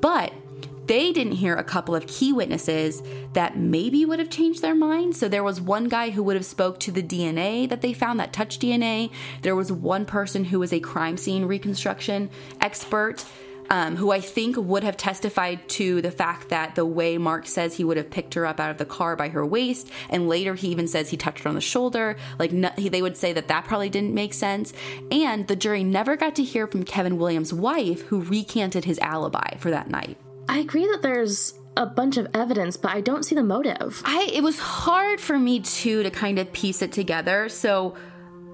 But they didn't hear a couple of key witnesses that maybe would have changed their mind. So there was one guy who would have spoke to the DNA that they found, that touch DNA. There was one person who was a crime scene reconstruction expert. Um, who I think would have testified to the fact that the way Mark says he would have picked her up out of the car by her waist, and later he even says he touched her on the shoulder. Like no, he, they would say that that probably didn't make sense. And the jury never got to hear from Kevin Williams' wife, who recanted his alibi for that night. I agree that there's a bunch of evidence, but I don't see the motive. I it was hard for me too to kind of piece it together. So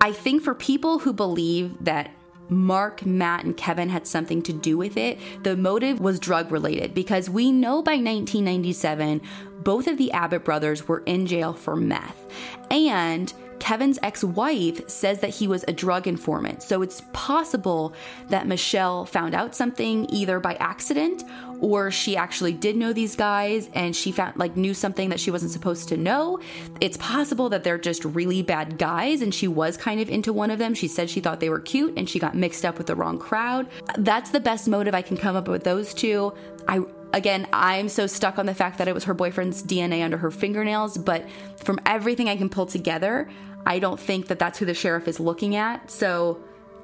I think for people who believe that Mark, Matt, and Kevin had something to do with it, the motive was drug related because we know by 1997 both of the Abbott brothers were in jail for meth. And Kevin's ex wife says that he was a drug informant. So it's possible that Mischelle found out something either by accident or she actually did know these guys and she found like knew something that she wasn't supposed to know. It's possible that they're just really bad guys and she was kind of into one of them. She said she thought they were cute and she got mixed up with the wrong crowd. That's the best motive I can come up with those two. I again, I'm so stuck on the fact that it was her boyfriend's DNA under her fingernails, but from everything I can pull together, I don't think that that's who the sheriff is looking at. So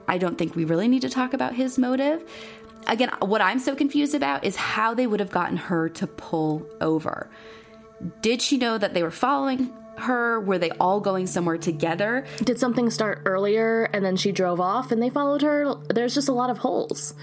I don't think we really need to talk about his motive. Again, what I'm so confused about is how they would have gotten her to pull over. Did she know that they were following her? Were they all going somewhere together? Did something start earlier and then she drove off and they followed her? There's just a lot of holes.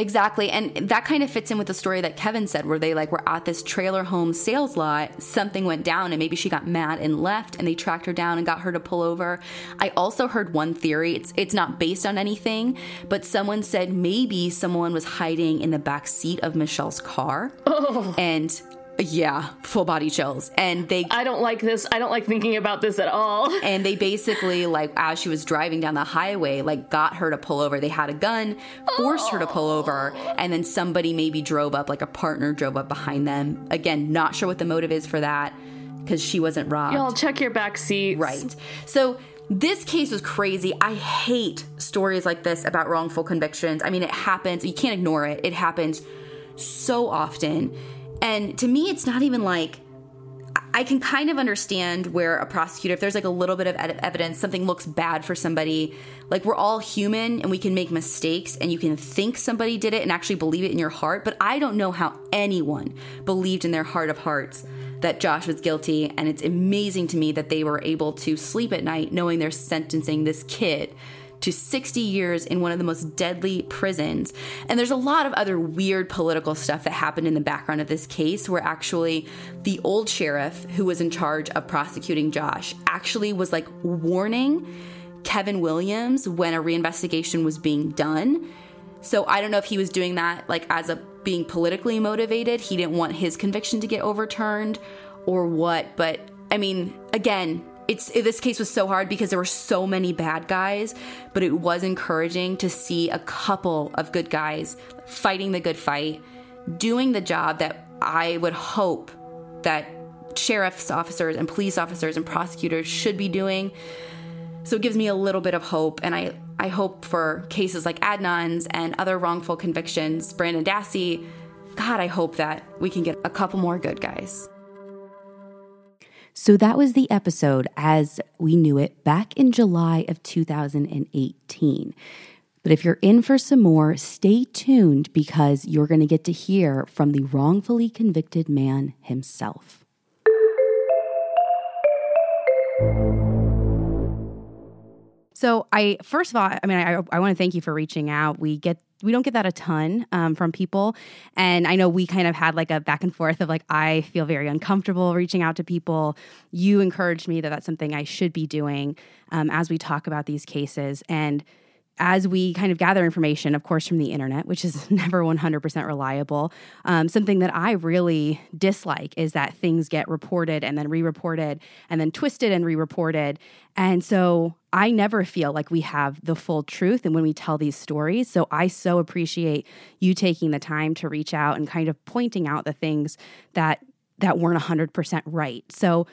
Exactly. And that kind of fits in with the story that Kevin said, where they like were at this trailer home sales lot, something went down and maybe she got mad and left and they tracked her down and got her to pull over. I also heard one theory. It's it's not based on anything, but someone said maybe someone was hiding in the back seat of Mischelle's car. Oh. And yeah, full body chills. And they I don't like this. I don't like thinking about this at all. And they basically like as she was driving down the highway, like got her to pull over. They had a gun, forced oh. her to pull over, and then somebody maybe drove up like a partner drove up behind them. Again, not sure what the motive is for that because she wasn't robbed. Y'all check your back seats. Right. So this case was crazy. I hate stories like this about wrongful convictions. I mean, it happens. You can't ignore it. It happens so often. And to me, it's not even like I can kind of understand where a prosecutor, if there's like a little bit of evidence, something looks bad for somebody, like we're all human and we can make mistakes and you can think somebody did it and actually believe it in your heart. But I don't know how anyone believed in their heart of hearts that Josh was guilty. And it's amazing to me that they were able to sleep at night knowing they're sentencing this kid to 60 years in one of the most deadly prisons. And there's a lot of other weird political stuff that happened in the background of this case where actually the old sheriff who was in charge of prosecuting Josh actually was like warning Kevin Williams when a reinvestigation was being done. So I don't know if he was doing that like as a being politically motivated. He didn't want his conviction to get overturned or what, but I mean, again, it's this case was so hard because there were so many bad guys, but it was encouraging to see a couple of good guys fighting the good fight, doing the job that I would hope that sheriff's officers and police officers and prosecutors should be doing. So it gives me a little bit of hope, and I I hope for cases like Adnan's and other wrongful convictions, Brendan Dassey. God, I hope that we can get a couple more good guys. So that was the episode as we knew it back in July of 2018. But if you're in for some more, stay tuned because you're going to get to hear from the wrongfully convicted man himself. So I first of all, I mean, I, I want to thank you for reaching out. We get we don't get that a ton um, from people, and I know we kind of had like a back and forth of like I feel very uncomfortable reaching out to people. You encouraged me that that's something I should be doing um, as we talk about these cases, and as we kind of gather information, of course, from the internet, which is never 100% reliable, um, something that I really dislike is that things get reported and then re reported and then twisted and re reported. And so I never feel like we have the full truth and when we tell these stories. So I so appreciate you taking the time to reach out and kind of pointing out the things that that weren't 100% right. So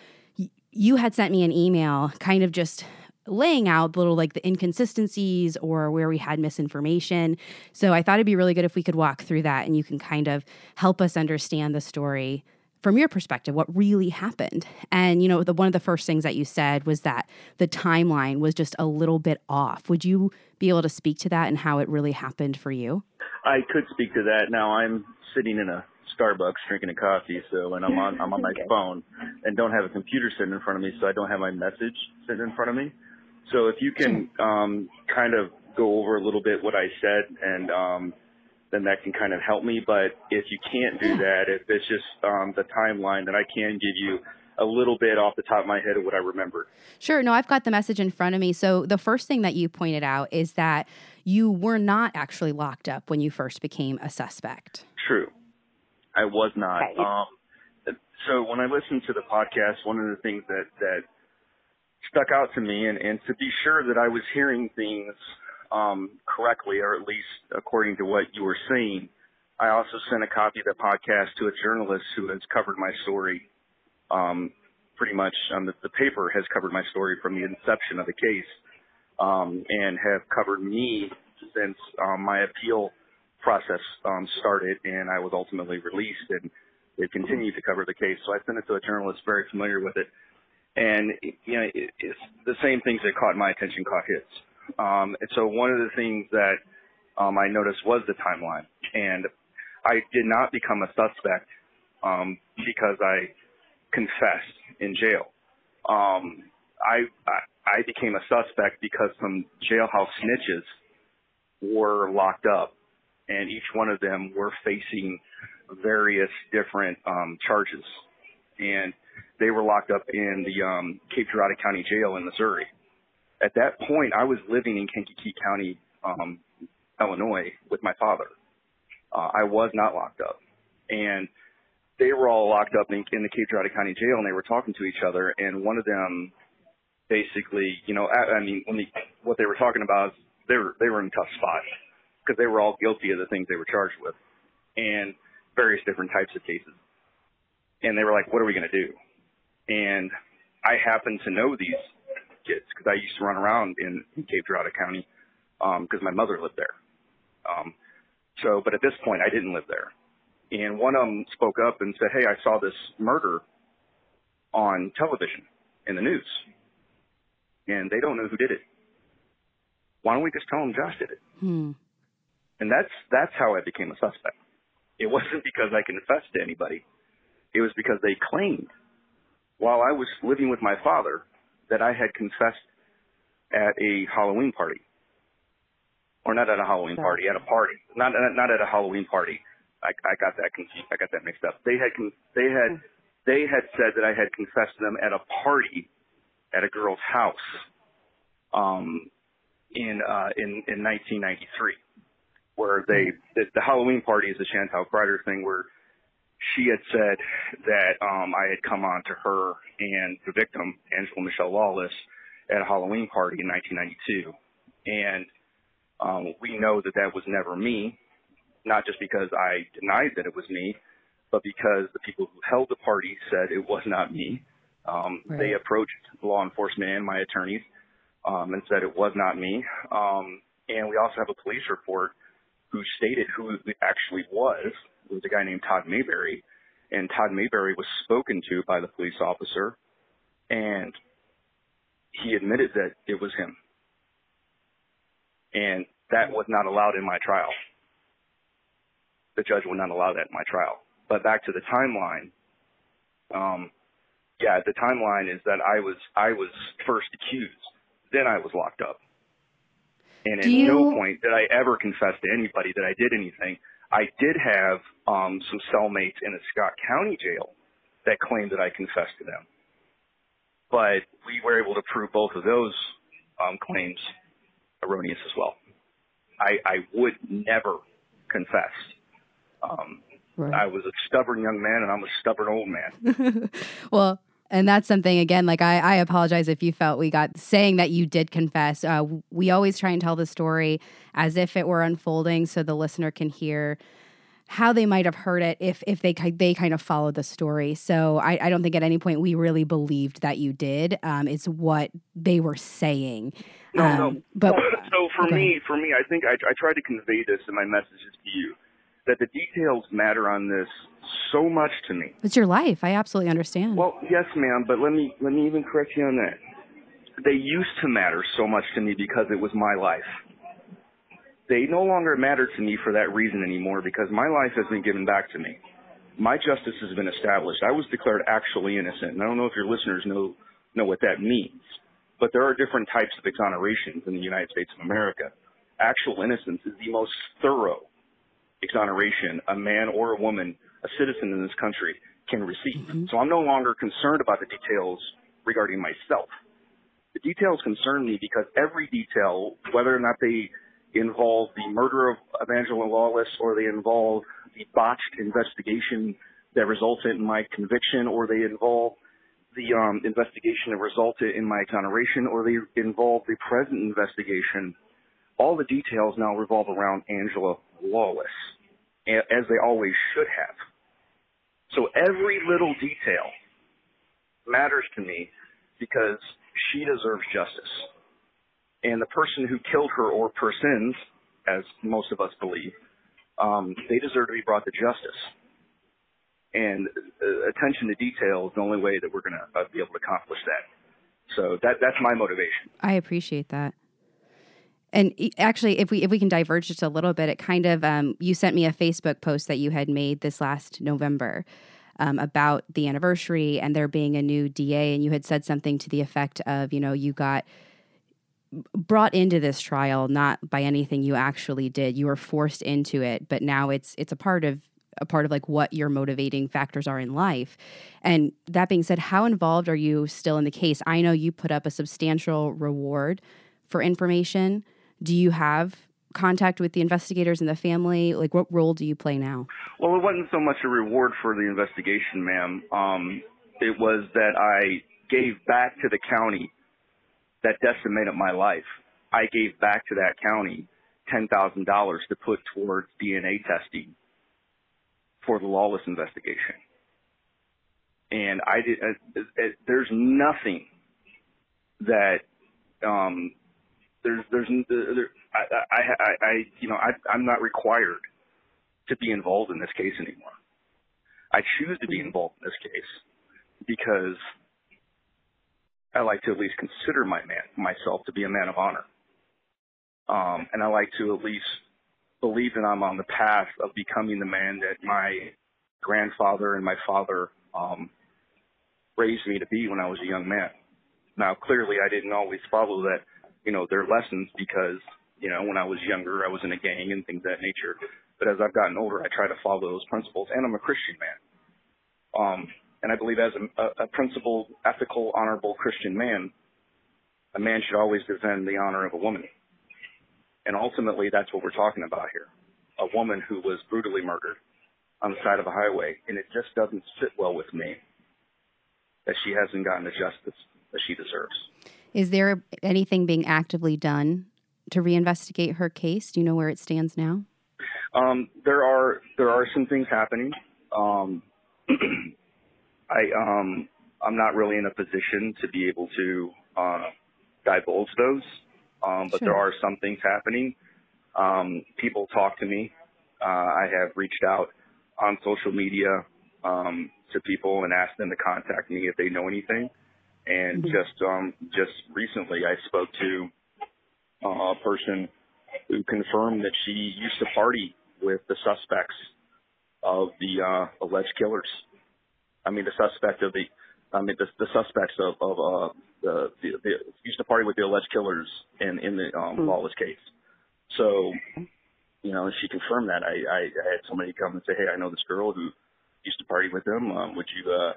you had sent me an email kind of just laying out little like the inconsistencies or where we had misinformation. So I thought it'd be really good if we could walk through that and you can kind of help us understand the story from your perspective what really happened. And you know, the one of the first things that you said was that the timeline was just a little bit off. Would you be able to speak to that and how it really happened for you? I could speak to that. Now I'm sitting in a Starbucks drinking a coffee, so and I'm on I'm on my okay. phone and don't have a computer sitting in front of me, so I don't have my message sitting in front of me. So if you can um, kind of go over a little bit what I said, and um, then that can kind of help me. But if you can't do that, if it's just um, the timeline, then I can give you a little bit off the top of my head of what I remember. Sure. No, I've got the message in front of me. So the first thing that you pointed out is that you were not actually locked up when you first became a suspect. True. I was not. Okay. Um, so when I listened to the podcast, one of the things that, that stuck out to me and, and to be sure that I was hearing things um, correctly, or at least according to what you were saying. I also sent a copy of the podcast to a journalist who has covered my story. Um, pretty much, um, the, the paper has covered my story from the inception of the case, um, and have covered me since um, my appeal process um, started, and I was ultimately released. And they continued to cover the case. So I sent it to a journalist very familiar with it and you know it, it's the same things that caught my attention caught his. Um, and so one of the things that um, I noticed was the timeline, and I did not become a suspect um, because I confessed in jail. Um, I, I I became a suspect because some jailhouse snitches were locked up, and each one of them were facing various different um, charges, and they were locked up in the um, Cape Girardeau County Jail in Missouri. At that point, I was living in Kankakee County, um, Illinois, with my father. Uh, I was not locked up, and they were all locked up in, in the Cape Girardeau County Jail, and they were talking to each other. And one of them, basically, you know, I, I mean, when they, what they were talking about, is they were they were in a tough spots because they were all guilty of the things they were charged with, and various different types of cases. And they were like, "What are we going to do?" And I happen to know these kids because I used to run around in, in Cape Girardeau County because um, my mother lived there. Um, so, but at this point, I didn't live there. And one of them spoke up and said, "Hey, I saw this murder on television in the news, and they don't know who did it. Why don't we just tell them Josh did it?" Hmm. And that's that's how I became a suspect. It wasn't because I confessed to anybody. It was because they claimed while I was living with my father that I had confessed at a Halloween party. Or not at a Halloween party, at a party. Not not at a Halloween party. I, I got that confused. I got that mixed up. They had they had they had said that I had confessed to them at a party at a girl's house um in uh in in 1993 where they the, the Halloween party is the Chantal Kreider thing where she had said that um, I had come on to her and the victim, Angela Mischelle Lawless, at a Halloween party in 1992. And um, we know that that was never me, not just because I denied that it was me, but because the people who held the party said it was not me. Um, right. They approached law enforcement and my attorneys um, and said it was not me. Um, and we also have a police report who stated who it actually was was a guy named Todd Mayberry, and Todd Mayberry was spoken to by the police officer, and he admitted that it was him. And that was not allowed in my trial. The judge would not allow that in my trial. But back to the timeline, um, yeah, the timeline is that I was I was first accused, then I was locked up, and at you... no point did I ever confess to anybody that I did anything I did have um, some cellmates in a Scott County jail that claimed that I confessed to them. But we were able to prove both of those um, claims erroneous as well. I, I would never confess. Um, right. I was a stubborn young man, and I'm a stubborn old man. well, and that's something again. Like I, I apologize if you felt we got saying that you did confess. Uh, we always try and tell the story as if it were unfolding, so the listener can hear how they might have heard it if if they they kind of followed the story. So I, I don't think at any point we really believed that you did. Um, it's what they were saying. No, um, no. But so for me, for me, I think I, I try to convey this in my messages to you that the details matter on this so much to me. It's your life. I absolutely understand. Well, yes, ma'am, but let me let me even correct you on that. They used to matter so much to me because it was my life they no longer matter to me for that reason anymore because my life has been given back to me. My justice has been established. I was declared actually innocent. And I don't know if your listeners know know what that means, but there are different types of exonerations in the United States of America. Actual innocence is the most thorough exoneration a man or a woman, a citizen in this country, can receive. Mm-hmm. So I'm no longer concerned about the details regarding myself. The details concern me because every detail, whether or not they involve the murder of Evangeline Lawless or they involve the botched investigation that resulted in my conviction or they involve the um, investigation that resulted in my exoneration or they involve the present investigation, all the details now revolve around Angela Lawless, as they always should have. So every little detail matters to me because she deserves justice and the person who killed her or persons, as most of us believe, um, they deserve to be brought to justice. And uh, attention to detail is the only way that we're going to uh, be able to accomplish that. So that that's my motivation. I appreciate that. And actually, if we if we can diverge just a little bit, it kind of um, you sent me a Facebook post that you had made this last November um, about the anniversary and there being a new DA, and you had said something to the effect of, you know, you got brought into this trial not by anything you actually did. You were forced into it, but now it's it's a part of a part of like what your motivating factors are in life. And that being said, how involved are you still in the case? I know you put up a substantial reward for information. Do you have contact with the investigators and the family? Like, what role do you play now? Well, it wasn't so much a reward for the investigation, ma'am. Um, it was that I gave back to the county that decimated my life. I gave back to that county $10,000 to put towards DNA testing for the Lawless investigation. And I did, uh, uh, there's nothing that, um, there's, there's, there, I, I, I, I, you know, I, I'm not required to be involved in this case anymore. I choose to be involved in this case because I like to at least consider my man, myself to be a man of honor. Um, and I like to at least believe that I'm on the path of becoming the man that my grandfather and my father um, raised me to be when I was a young man. Now, clearly, I didn't always follow that, you know, their lessons because, you know, when I was younger, I was in a gang and things of that nature. But as I've gotten older, I try to follow those principles, and I'm a Christian man. Um, and I believe as a, a principled, ethical, honorable Christian man, a man should always defend the honor of a woman. And ultimately, that's what we're talking about here. A woman who was brutally murdered on the side of a highway. And it just doesn't sit well with me that she hasn't gotten the justice that she deserves. Is there anything being actively done to reinvestigate her case? Do you know where it stands now? Um, there are there are some things happening. Um, I um I'm not really in a position to be able to uh, divulge those, um, but sure. there are some things happening. Um, people talk to me. Uh, I have reached out on social media um, to people and asked them to contact me if they know anything. And mm-hmm. just um, just recently, I spoke to uh, a person who confirmed that she used to party with the suspects of the uh, alleged killers. I mean, the suspect of the, I mean, the, the suspects of, of uh, the, the, the used to party with the alleged killers in in the um, mm-hmm. Lawless case. So, you know, she confirmed that. I, I, I had somebody come and say, hey, I know this girl who used to party with them. Um, would you, uh,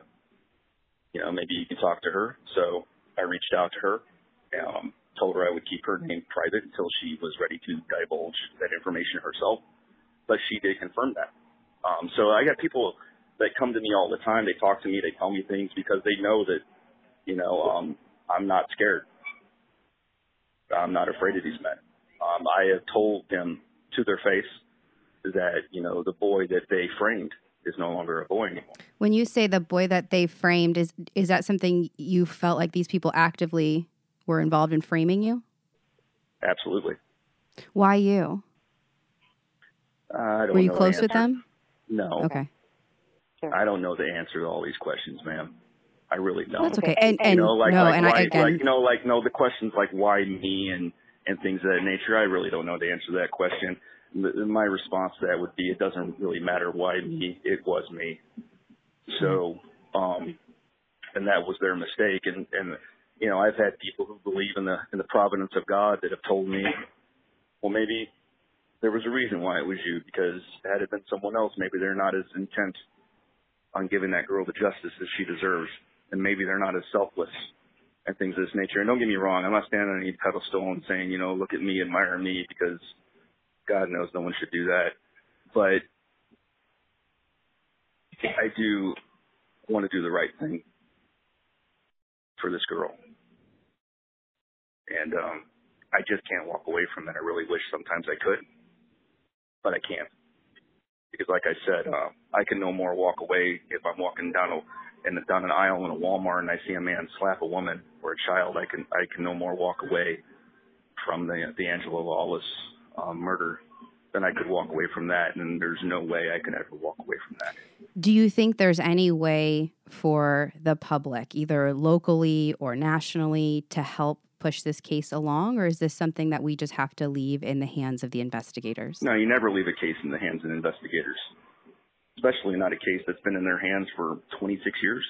you know, maybe you can talk to her. So I reached out to her, um, told her I would keep her name private until she was ready to divulge that information herself. But she did confirm that. Um, so I got people that come to me all the time. They talk to me. They tell me things because they know that, you know, um, I'm not scared. I'm not afraid of these men. Um, I have told them to their face that, you know, the boy that they framed is no longer a boy anymore. When you say the boy that they framed, is is that something you felt like these people actively were involved in framing you? Absolutely. Why you? I don't were you know close the with them? No. Okay. I don't know the answer to all these questions, ma'am. I really don't. That's okay. And, and you know, like, no, like, and why, I again, like, you know, like, no, the questions like why me and and things of that nature. I really don't know the answer to that question. My response to that would be, it doesn't really matter why me. It was me. So, um, and that was their mistake. And and you know, I've had people who believe in the in the providence of God that have told me, well, maybe there was a reason why it was you because had it been someone else, maybe they're not as intent on giving that girl the justice that she deserves, and maybe they're not as selfless and things of this nature. And don't get me wrong, I'm not standing on any pedestal and saying, you know, look at me, admire me, because God knows no one should do that. But I do want to do the right thing for this girl. And um I just can't walk away from it. I really wish sometimes I could, but I can't. Because like I said, uh, I can no more walk away if I'm walking down a the, down an aisle in a Walmart and I see a man slap a woman or a child. I can I can no more walk away from the the Angela Lawless um, murder then I could walk away from that. And there's no way I can ever walk away from that. Do you think there's any way for the public, either locally or nationally, to help push this case along, or is this something that we just have to leave in the hands of the investigators? No, you never leave a case in the hands of investigators, especially not a case that's been in their hands for 26 years.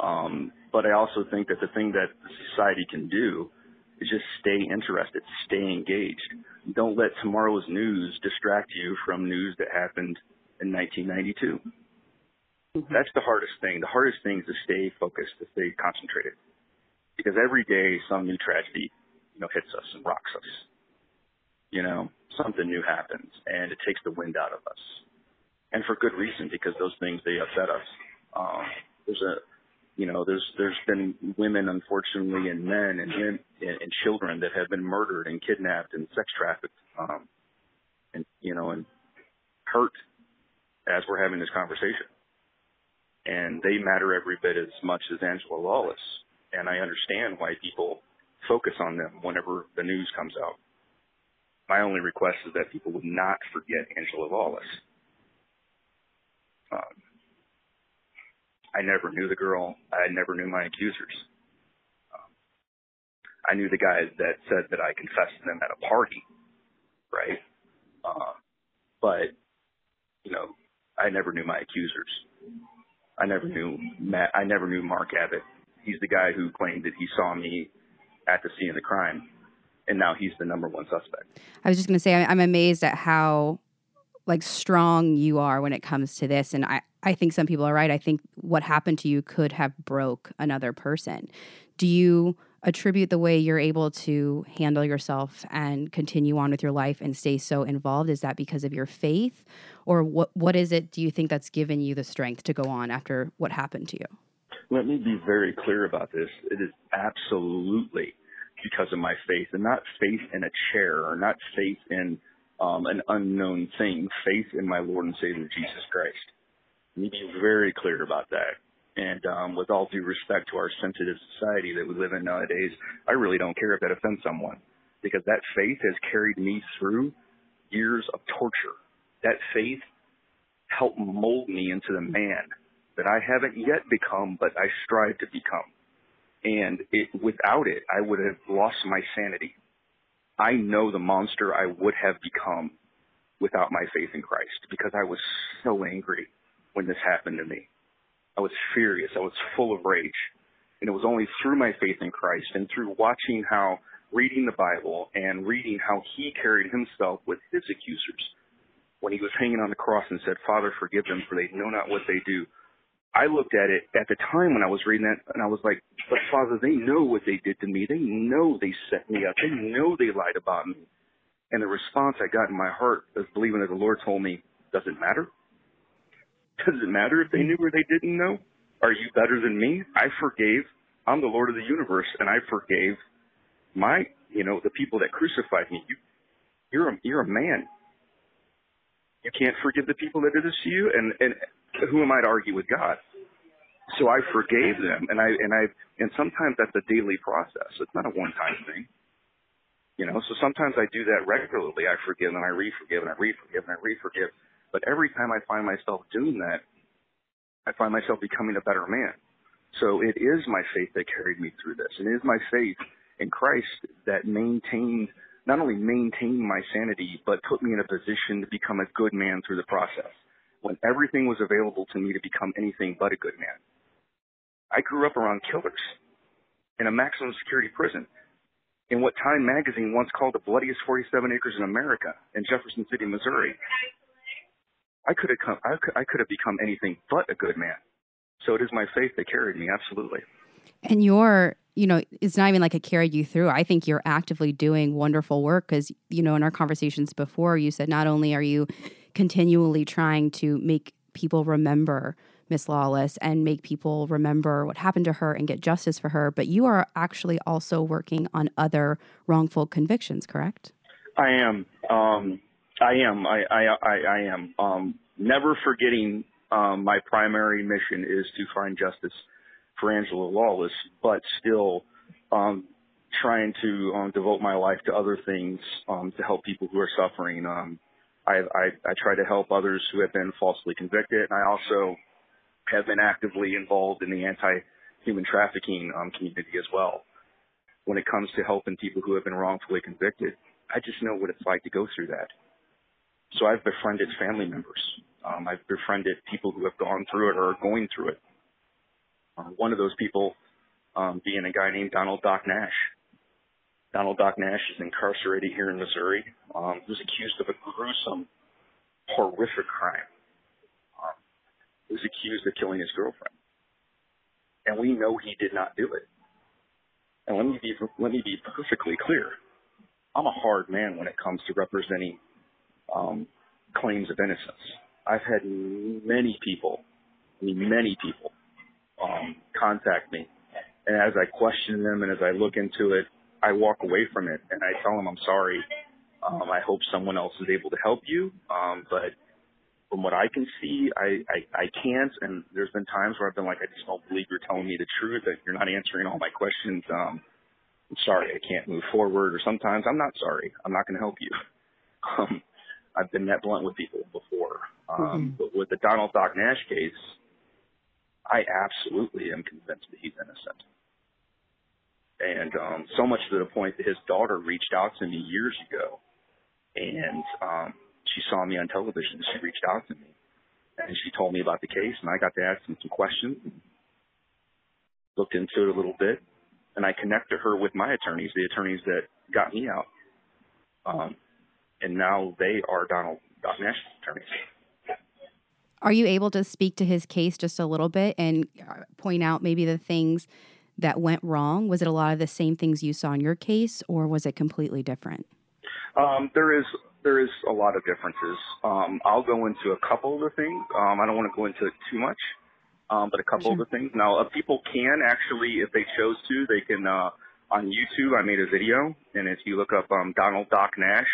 Um, but I also think that the thing that society can do is just stay interested, stay engaged. Don't let tomorrow's news distract you from news that happened in 1992. Mm-hmm. That's the hardest thing. The hardest thing is to stay focused, to stay concentrated because every day some new tragedy, you know, hits us and rocks us. You know, something new happens and it takes the wind out of us. And for good reason, because those things, they upset us. Um, there's a, you know, there's, there's been women, unfortunately, and men and, and, and children that have been murdered and kidnapped and sex trafficked, um, and, you know, and hurt as we're having this conversation. And they matter every bit as much as Angela Lawless and I understand why people focus on them whenever the news comes out. My only request is that people would not forget Angela Lawless. Um, I never knew the girl. I never knew my accusers. Um, I knew the guys that said that I confessed to them at a party, right? Uh, but you know, I never knew my accusers. I never knew Matt. I never knew Mark Abbott he's the guy who claimed that he saw me at the scene of the crime, and now he's the number one suspect. I was just going to say, I'm amazed at how like strong you are when it comes to this, and I I think some people are right. I think what happened to you could have broke another person. Do you attribute the way you're able to handle yourself and continue on with your life and stay so involved is that because of your faith or what what is it do you think that's given you the strength to go on after what happened to you let me be very clear about this. It is absolutely because of my faith and not faith in a chair or not faith in um, an unknown thing, faith in my Lord and Savior Jesus Christ. Let me be very clear about that. And um, with all due respect to our sensitive society that we live in nowadays, I really don't care if that offends someone because that faith has carried me through years of torture. That faith helped mold me into the man that I haven't yet become, but I strive to become. And it, without it, I would have lost my sanity. I know the monster I would have become without my faith in Christ because I was so angry when this happened to me. I was furious. I was full of rage. And it was only through my faith in Christ and through watching how reading the Bible and reading how he carried himself with his accusers when he was hanging on the cross and said, Father, forgive them for they know not what they do I looked at it at the time when I was reading that, and I was like, "But Father, they know what they did to me. They know they set me up. They know they lied about me." And the response I got in my heart was believing that the Lord told me, "Does it matter? Does it matter if they knew or they didn't know? Are you better than me? I forgave. I'm the Lord of the universe, and I forgave my, you know, the people that crucified me. You, you're a, you're a man. You can't forgive the people that did this to you, and and who am I to argue with God? So I forgave them, and I and I and sometimes that's a daily process. It's not a one-time thing, you know. So sometimes I do that regularly. I forgive and I re-forgive and I re-forgive and I re-forgive. But every time I find myself doing that, I find myself becoming a better man. So it is my faith that carried me through this, and it is my faith in Christ that maintained not only maintained my sanity, but put me in a position to become a good man through the process when everything was available to me to become anything but a good man. I grew up around killers in a maximum security prison in what Time magazine once called the bloodiest 47 acres in America in Jefferson City, Missouri. I could have come, I could, I could have become anything but a good man. So it is my faith that carried me, absolutely. And you're, you know, it's not even like it carried you through. I think you're actively doing wonderful work because, you know, in our conversations before, you said not only are you continually trying to make people remember Miss Lawless and make people remember what happened to her and get justice for her, but you are actually also working on other wrongful convictions, correct? I am. Um, I am. I, I, I, I am. Um, never forgetting um, my primary mission is to find justice for Angela Lawless, but still um, trying to um, devote my life to other things um, to help people who are suffering. Um, I, I, I try to help others who have been falsely convicted, and I also have been actively involved in the anti-human trafficking um, community as well. When it comes to helping people who have been wrongfully convicted, I just know what it's like to go through that. So I've befriended family members. Um, I've befriended people who have gone through it or are going through it. Uh, one of those people um, being a guy named Donald Doc Nash. Donald Doc Nash is incarcerated here in Missouri. Um, he was accused of a gruesome, horrific crime. Um, he was accused of killing his girlfriend, and we know he did not do it. And let me be let me be perfectly clear. I'm a hard man when it comes to representing um, claims of innocence. I've had many people, I mean many people, um, contact me. And as I question them and as I look into it, I walk away from it and I tell them I'm sorry. Um, I hope someone else is able to help you. Um, but from what I can see, I, I, I can't. And there's been times where I've been like, I just don't believe you're telling me the truth, that you're not answering all my questions. Um, I'm sorry, I can't move forward. Or sometimes I'm not sorry. I'm not going to help you. Um, I've been that blunt with people before. Um, mm-hmm. But with the Donald Doc Nash case, I absolutely am convinced that he's innocent. And um, so much to the point that his daughter reached out to me years ago, and um, she saw me on television. She reached out to me, and she told me about the case, and I got to ask him some questions, looked into it a little bit, and I connected her with my attorneys, the attorneys that got me out. Um, and now they are Donald Doc Nash's attorneys. Are you able to speak to his case just a little bit and uh, point out maybe the things that went wrong? Was it a lot of the same things you saw in your case, or was it completely different? Um, there is there is a lot of differences. Um, I'll go into a couple of the things. Um, I don't want to go into it too much, um, but a couple sure. of the things. Now, uh, people can actually, if they chose to, they can uh, on YouTube. I made a video, and if you look up um, Donald Doc Nash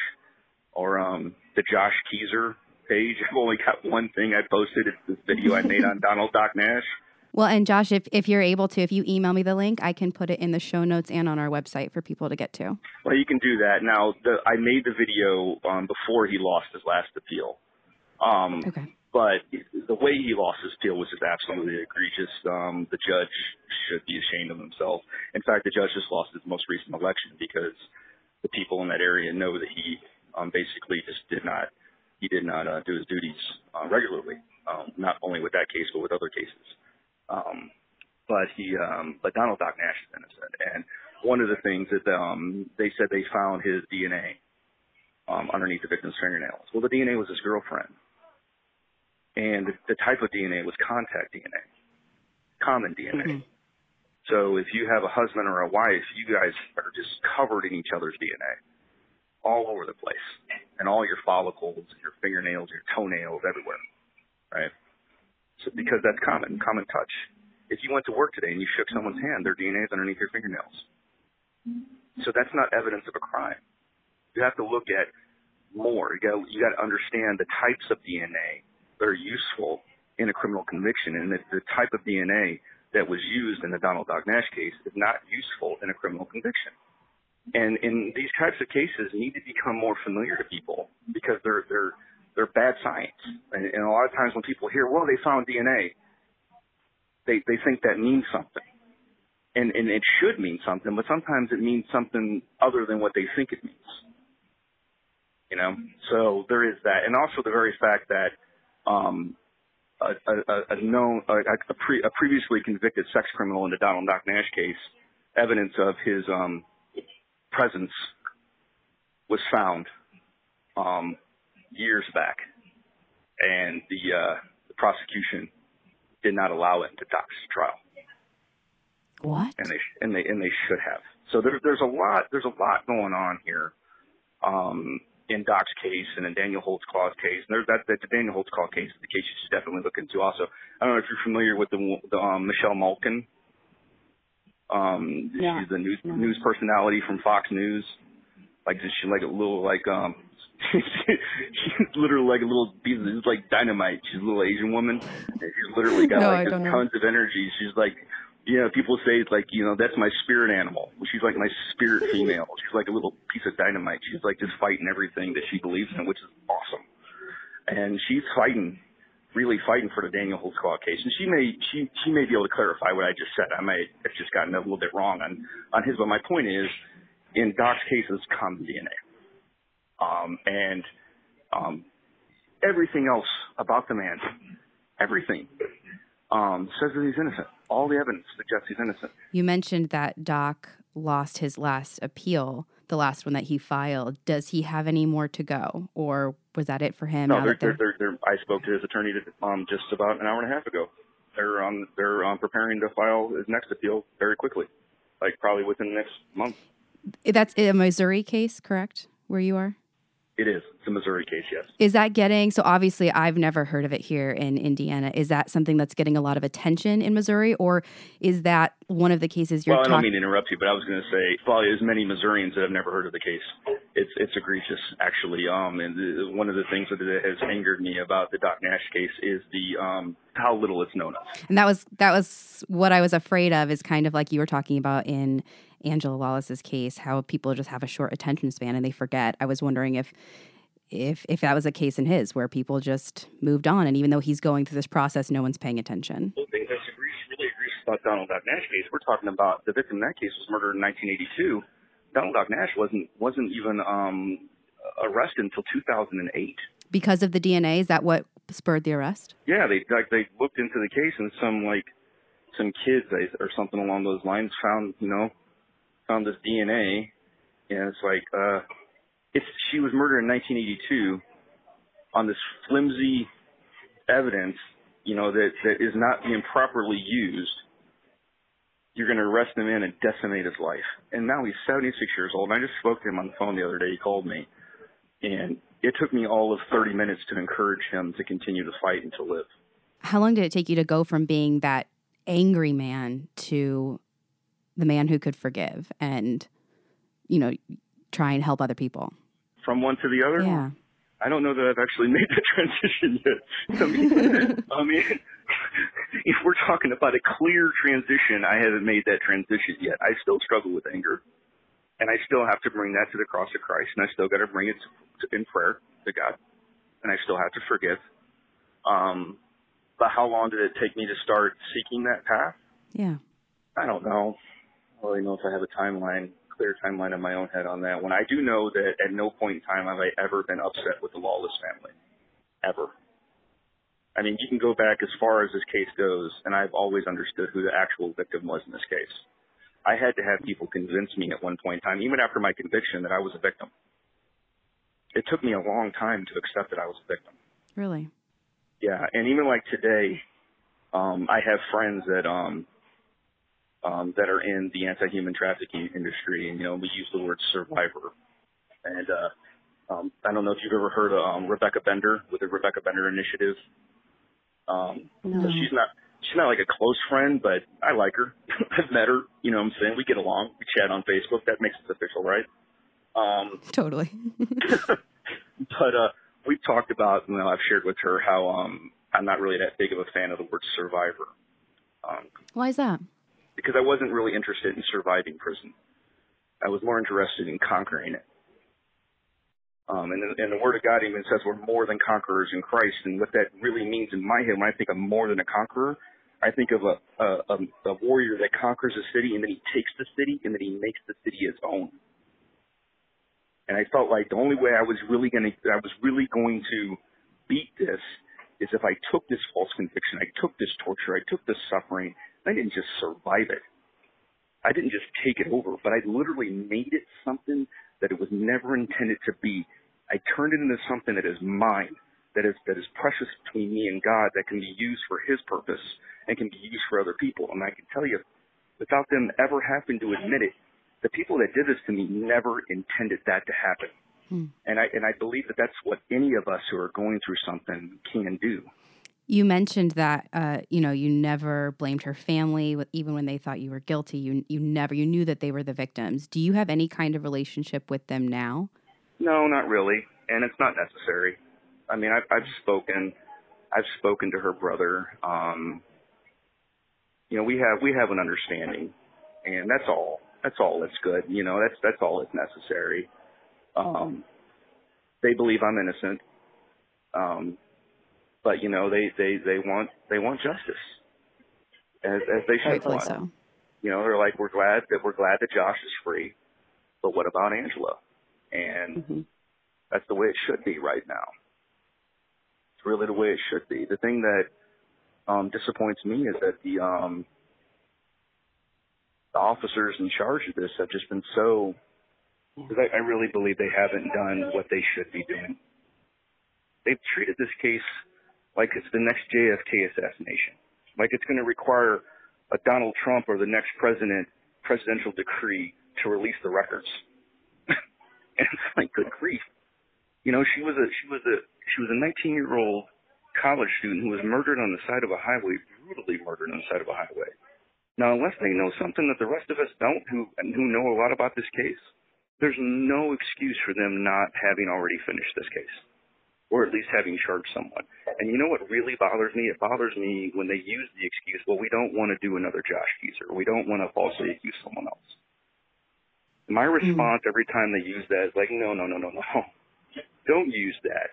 or um, the Josh Kezer page. I've only got one thing I posted. It's this video I made on Donald Doc Nash. Well, and Josh, if, if you're able to, if you email me the link, I can put it in the show notes and on our website for people to get to. Well, you can do that. Now, the, I made the video um, before he lost his last appeal. Um, okay. But the way he lost his appeal was just absolutely egregious. Um, the judge should be ashamed of himself. In fact, the judge just lost his most recent election because the people in that area know that he um, basically just did not – he did not uh, do his duties uh, regularly, um, not only with that case but with other cases. Um, but he, um, but Donald Doc Nash is innocent, and one of the things that um, they said they found his DNA um, underneath the victim's fingernails. Well, the DNA was his girlfriend, and the type of DNA was contact DNA. common DNA. Mm-hmm. So if you have a husband or a wife, you guys are just covered in each other's DNA all over the place and all your follicles, your fingernails, your toenails, everywhere, right? So because that's common, common touch. If you went to work today and you shook someone's hand, their DNA is underneath your fingernails. So that's not evidence of a crime. You have to look at more. You got you got to understand the types of DNA that are useful in a criminal conviction, and the, the type of DNA that was used in the Donald Doc Nash case is not useful in a criminal conviction. And in these types of cases need to become more familiar to people because they're they're they're bad science. And, and a lot of times when people hear, well, they found DNA, they they think that means something. And and it should mean something, but sometimes it means something other than what they think it means. You know, so there is that, and also the very fact that um, a, a, a known, a, a, pre, a previously convicted sex criminal in the Donald Doc Nash case, evidence of his um, presence was found um, years back, and the, uh, the prosecution did not allow it into Doc's trial. What? And they and they and they should have. So there, there's a lot there's a lot going on here. Um, in Doc's case and in Daniel Holtzclaw's case. And there's that, that the Daniel Holtzclaw case, is the case you should definitely look into also. I don't know if you're familiar with the, the um, Michelle Malkin. Um, yeah. she's the news yeah. news personality from Fox News. Like she's like a little like um she's literally like a little piece of like dynamite. She's a little Asian woman. And she's literally got no, like tons of energy. She's like you know, people say it's like, you know, that's my spirit animal. She's like my spirit female. She's like a little piece of dynamite. She's like just fighting everything that she believes in, which is awesome. And she's fighting, really fighting for the Daniel Holtzclaw case. And she may, she, she may be able to clarify what I just said. I might have just gotten a little bit wrong on, on his, but my point is, in Doc's case, it's common DNA. Um, and, um, everything else about the man, everything, um, says that he's innocent all the evidence suggests he's innocent. You mentioned that Doc lost his last appeal, the last one that he filed. Does he have any more to go, or was that it for him? No, they're, they're, they're, they're, I spoke to his attorney um, just about an hour and a half ago. They're um, they're um, preparing to file his next appeal very quickly, like probably within the next month. That's a Missouri case, correct? Where you are? It is. It's a Missouri case, yes. Is that getting so? Obviously, I've never heard of it here in Indiana. Is that something that's getting a lot of attention in Missouri, or is that one of the cases you're? Well, I don't mean to interrupt you, but I was going to say probably as many Missourians that have never heard of the case. It's it's egregious, actually. Um, and the, one of the things that has angered me about the Doc Nash case is the um how little it's known of. And that was that was what I was afraid of. Is kind of like you were talking about in Angela Wallace's case, how people just have a short attention span and they forget. I was wondering if if if that was a case in his where people just moved on, and even though he's going through this process, no one's paying attention. Well, I really agree about Donald Doc Nash case. We're talking about the victim in that case was murdered in 1982. Donald Doc Nash wasn't wasn't even um, arrested until 2008 because of the DNA. Is that what spurred the arrest? Yeah, they like they looked into the case and some like some kids or something along those lines found you know found this DNA, and it's like, uh, it's she was murdered in 1982 on this flimsy evidence, you know, that that is not being properly used. You're going to arrest him in and decimate his life. And now he's 76 years old. And I just spoke to him on the phone the other day. He called me, and it took me all of 30 minutes to encourage him to continue to fight and to live. How long did it take you to go from being that angry man to the man who could forgive and you know try and help other people. From one to the other? Yeah. I don't know that i've actually made the transition yet. I mean, I mean if we're talking about a clear transition i haven't made that transition yet. I still struggle with anger and i still have to bring that to the cross of christ and i still got to bring it to, in prayer to god and i still have to forgive. Um but how long did it take me to start seeking that path? Yeah. I don't know really know if I have a timeline, clear timeline in my own head on that one. I do know that at no point in time have I ever been upset with the Lawless family. Ever. I mean, you can go back as far as this case goes, and I've always understood who the actual victim was in this case. I had to have people convince me at one point in time, even after my conviction, that I was a victim. It took me a long time to accept that I was a victim. Really? Yeah, and even like today, Um, I have friends that um, um, that are in the anti-human trafficking industry, and you know we use the word survivor. And uh, um, I don't know if you've ever heard of um, Rebecca Bender with the Rebecca Bender Initiative. Um, no. so she's not she's not like a close friend, but I like her. I've met her. You know what I'm saying? We get along. We chat on Facebook. That makes it official, right? Um, totally. but uh, we've talked about, you know, I've shared with her how um, I'm not really that big of a fan of the word survivor. Um, Why is that? Because I wasn't really interested in surviving prison. I was more interested in conquering it. Um, and, and the Word of God even says we're more than conquerors in Christ. And what that really means in my head, when I think of more than a conqueror, I think of a, a, a, a warrior that conquers a city and then he takes the city and then he makes the city his own. And I felt like the only way I was really going to, I was really going to beat this is if I took this false conviction, I took this torture, I took this suffering, I didn't just survive it. I didn't just take it over, but I literally made it something that it was never intended to be. I turned it into something that is mine, that is that is precious between me and God, that can be used for His purpose and can be used for other people. And I can tell you, without them ever having to admit it, the people that did this to me never intended that to happen. Hmm. And I and I believe that that's what any of us who are going through something can do. You mentioned that uh, you know you never blamed her family, even when they thought you were guilty. You you never you knew that they were the victims. Do you have any kind of relationship with them now? No, not really, and it's not necessary. I mean, I've, I've spoken, I've spoken to her brother. Um, you know, we have we have an understanding, and that's all that's all that's good. You know, that's that's all that's necessary. Um, they believe I'm innocent, um, but you know they they they want they want justice, as as they should want. So. You know, they're like, we're glad that we're glad that Josh is free, but what about Angela? And mm-hmm. that's the way it should be right now. It's really the way it should be. The thing that um, disappoints me is that the um, the officers in charge of this have just been so, because I, I really believe they haven't done what they should be doing. They've treated this case like it's the next JFK assassination, like it's going to require a Donald Trump or the next president presidential decree to release the records. and it's like, good grief. You know, she was a she was a she was a 19 year old college student who was murdered on the side of a highway, brutally murdered on the side of a highway. Now, unless they know something that the rest of us don't, who who know a lot about this case, there's no excuse for them not having already finished this case, or at least having charged someone. And you know what really bothers me? It bothers me when they use the excuse, "Well, we don't want to do another Josh Kezer. We don't want to falsely accuse someone else." My mm-hmm. response mm-hmm. every time they use that is like, "No, no, no, no, no. Don't use that.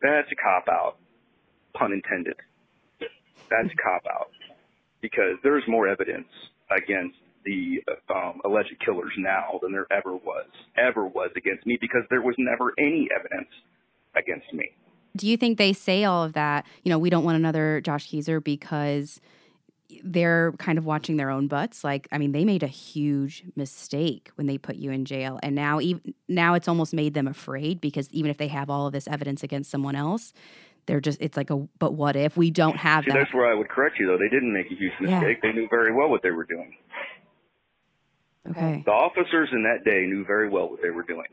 That's a cop out. Pun intended. That's a cop out." because there's more evidence against the um, alleged killers now than there ever was, ever was against me because there was never any evidence against me. Do you think they say all of that? You know, we don't want another Josh Kezer because they're kind of watching their own butts. Like, I mean, they made a huge mistake when they put you in jail, and now even now it's almost made them afraid because even if they have all of this evidence against someone else, they're just it's like a but what if we don't have See, that that's where i would correct you though they didn't make a huge mistake yeah. they knew very well what they were doing okay the officers in that day knew very well what they were doing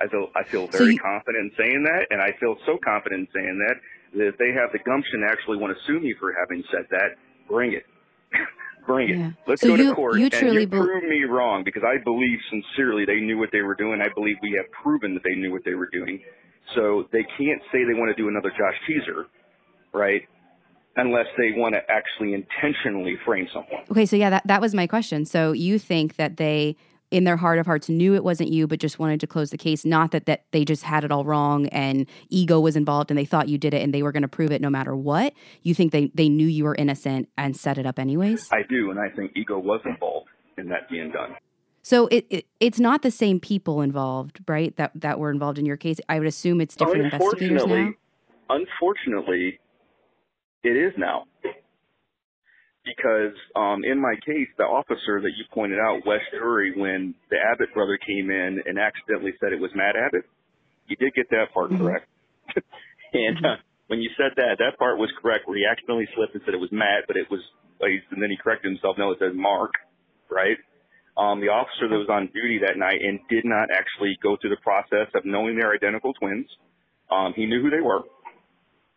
i feel i feel very so you, confident in saying that and i feel so confident in saying that that if they have the gumption to actually want to sue me for having said that bring it bring it. Yeah. Let's so go you, to court you and you be- prove me wrong because I believe sincerely they knew what they were doing. I believe we have proven that they knew what they were doing. So they can't say they want to do another Josh Kezer, right? Unless they want to actually intentionally frame someone. Okay, so yeah, that, that was my question. So you think that they, in their heart of hearts, knew it wasn't you, but just wanted to close the case, not that, that they just had it all wrong and ego was involved and they thought you did it and they were going to prove it no matter what? You think they, they knew you were innocent and set it up anyways? I do, and I think ego was involved in that being done. So it, it, it's not the same people involved, right? That that were involved in your case. I would assume it's different investigators now. Unfortunately, it is now. Because um, in my case, the officer that you pointed out, Wes Drury, when the Abbott brother came in and accidentally said it was Matt Abbott, you did get that part mm-hmm. correct. and uh, when you said that, that part was correct. Where he accidentally slipped and said it was Matt, but it was, and then he corrected himself. No, it says Mark, right? Um, the officer that was on duty that night and did not actually go through the process of knowing they're identical twins. Um, he knew who they were,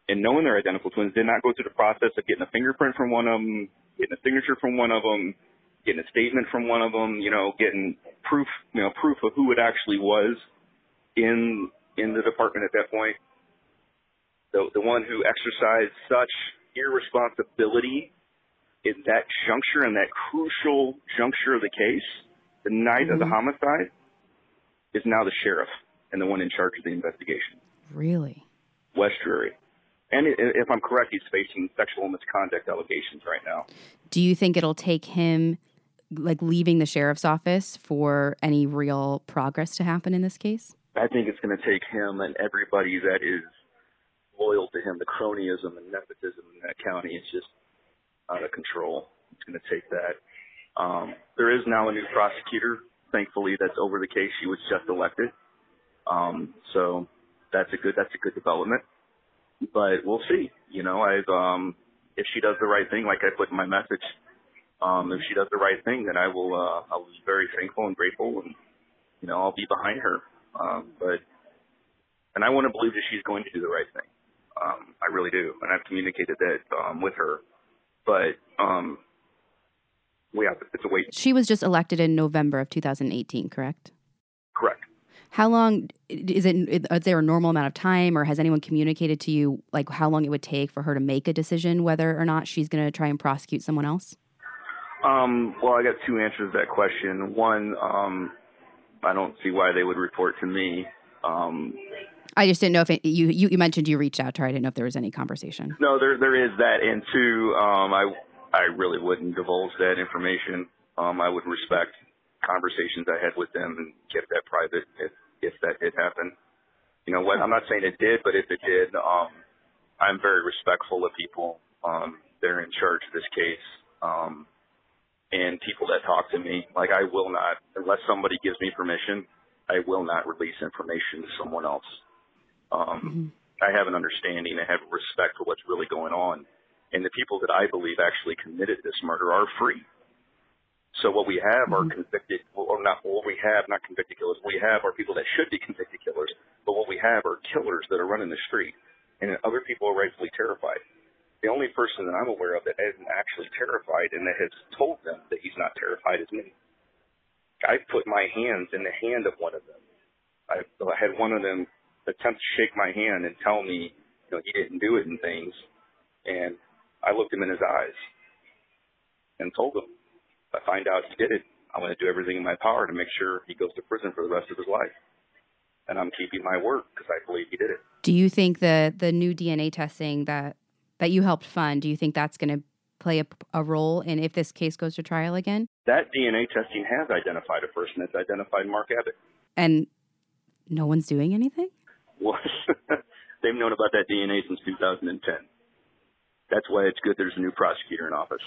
and knowing they're identical twins, did not go through the process of getting a fingerprint from one of them, getting a signature from one of them, getting a statement from one of them, you know, getting proof, you know, proof of who it actually was in in the department at that point the, the one who exercised such irresponsibility in that juncture, in that crucial juncture of the case, the night mm-hmm. of the mm-hmm. homicide, is now the sheriff and the one in charge of the investigation. Really? Wes Drury. And if I'm correct, he's facing sexual misconduct allegations right now. Do you think it'll take him, like, leaving the sheriff's office for any real progress to happen in this case? I think it's going to take him and everybody that is loyal to him. The cronyism and nepotism in that county is just out of control. It's going to take that. Um, there is now a new prosecutor, thankfully, that's over the case. She was just elected, um, so that's a good that's a good development. But we'll see. You know, I've um, if she does the right thing, like I put in my message, um, if she does the right thing, then I will uh, I'll be very thankful and grateful, and you know I'll be behind her. Um, but and I want to believe that she's going to do the right thing. Um, I really do, and I've communicated that um, with her. But um, we have it's a wait. She was just elected in November of 2018, correct? Correct. How long is it? Is there a normal amount of time, or has anyone communicated to you like how long it would take for her to make a decision whether or not she's going to try and prosecute someone else? Um, well, I got two answers to that question. One, um, I don't see why they would report to me. Um, I just didn't know if it, you, you, you mentioned you reached out to her. I didn't know if there was any conversation. No, there there is that, and two, um, I I really wouldn't divulge that information. Um, I would respect conversations I had with them and keep that private if if that did happen. You know what? I'm not saying it did, but if it did, um, I'm very respectful of people. Um, they're in charge of this case. Um, and people that talk to me, like I will not, unless somebody gives me permission, I will not release information to someone else. Um, mm-hmm. I have an understanding. I have respect for what's really going on. And the people that I believe actually committed this murder are free. So what we have mm-hmm. are convicted, or not what we have, not convicted killers. What we have are people that should be convicted killers, but what we have are killers that are running the street, and other people are rightfully terrified. The only person that I'm aware of that isn't actually terrified and that has told them that he's not terrified is me. I've put my hands in the hand of one of them. I've, I had one of them attempt to shake my hand and tell me, you know, he didn't do it and things. And I looked him in his eyes and told him, if I find out he did it, I'm going to do everything in my power to make sure he goes to prison for the rest of his life. And I'm keeping my word because I believe he did it. Do you think the the new DNA testing that that you helped fund, do you think that's going to play a, a, role in if this case goes to trial again? That DNA testing has identified a person. It's identified Mark Abbott. And no one's doing anything? was they've known about that DNA since 2010. That's why it's good there's a new prosecutor in office.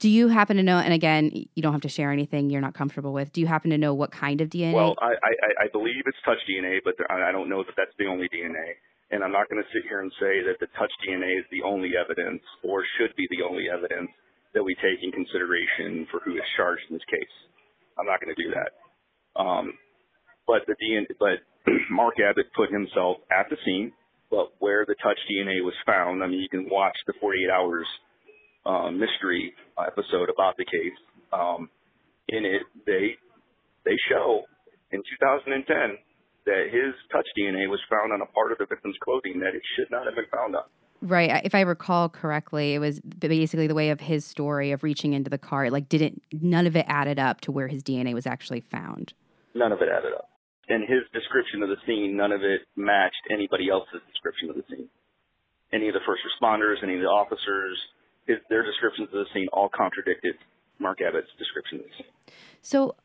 Do you happen to know? And again, you don't have to share anything you're not comfortable with. Do you happen to know what kind of DNA? Well, I, I, I believe it's touch DNA, but there, I don't know that that's the only DNA. And I'm not going to sit here and say that the touch DNA is the only evidence or should be the only evidence that we take in consideration for who is charged in this case. I'm not going to do that. Um, but the DNA, but Mark Abbott put himself at the scene, but where the touch DNA was found, I mean, you can watch the 48 hours uh, mystery episode about the case. Um, in it, they they show in 2010 that his touch DNA was found on a part of the victim's clothing that it should not have been found on. Right. If I recall correctly, it was basically the way of his story of reaching into the car. Like, didn't none of it added up to where his DNA was actually found? None of it added up in his description of the scene, none of it matched anybody else's description of the scene. Any of the first responders, any of the officers, his, their descriptions of the scene all contradicted Mark Abbott's description of the scene. So,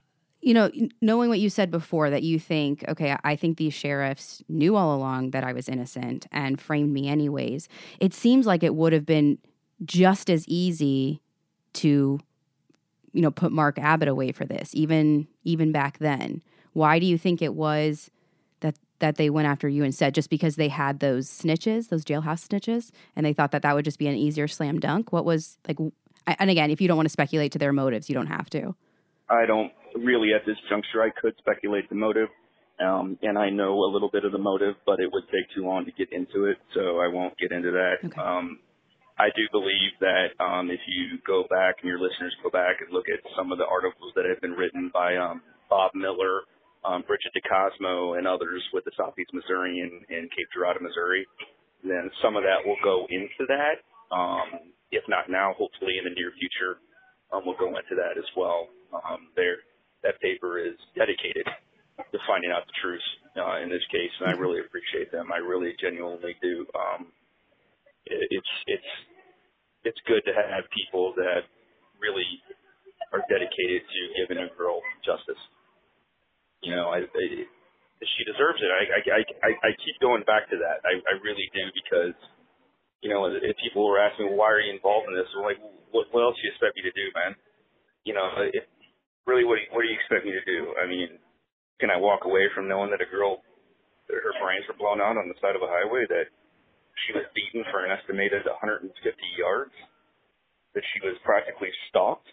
you know, knowing what you said before, that you think, okay, I think these sheriffs knew all along that I was innocent and framed me anyways, it seems like it would have been just as easy to, you know, put Mark Abbott away for this, even even back then. Why do you think it was that they went after you instead just because they had those snitches, those jailhouse snitches, and they thought that that would just be an easier slam dunk? What was like, and again, if you don't want to speculate to their motives, you don't have to. I don't really at this juncture. I could speculate the motive, um, and I know a little bit of the motive, but it would take too long to get into it, so I won't get into that. Okay. Um, I do believe that um, if you go back and your listeners go back and look at some of the articles that have been written by um, Bob Miller um, Bridget DiCosmo and others with the Southeast Missourian, and Cape Girardeau, Missouri, then some of that will go into that. Um, if not now, hopefully in the near future, um, we'll go into that as well. Um, there, that paper is dedicated to finding out the truth uh, in this case, and I really appreciate them. I really genuinely do. Um, it, it's it's it's good to have people that really are dedicated to giving a girl justice you know, I, I she deserves it. I, I I I keep going back to that. I I really do because you know, if people were asking, well, why are you involved in this? I'm like, what, what else do you expect me to do, man? You know, if, really, what what do you expect me to do? I mean, can I walk away from knowing that a girl, that her brains were blown out on the side of a highway, that she was beaten for an estimated 150 yards, that she was practically stalked,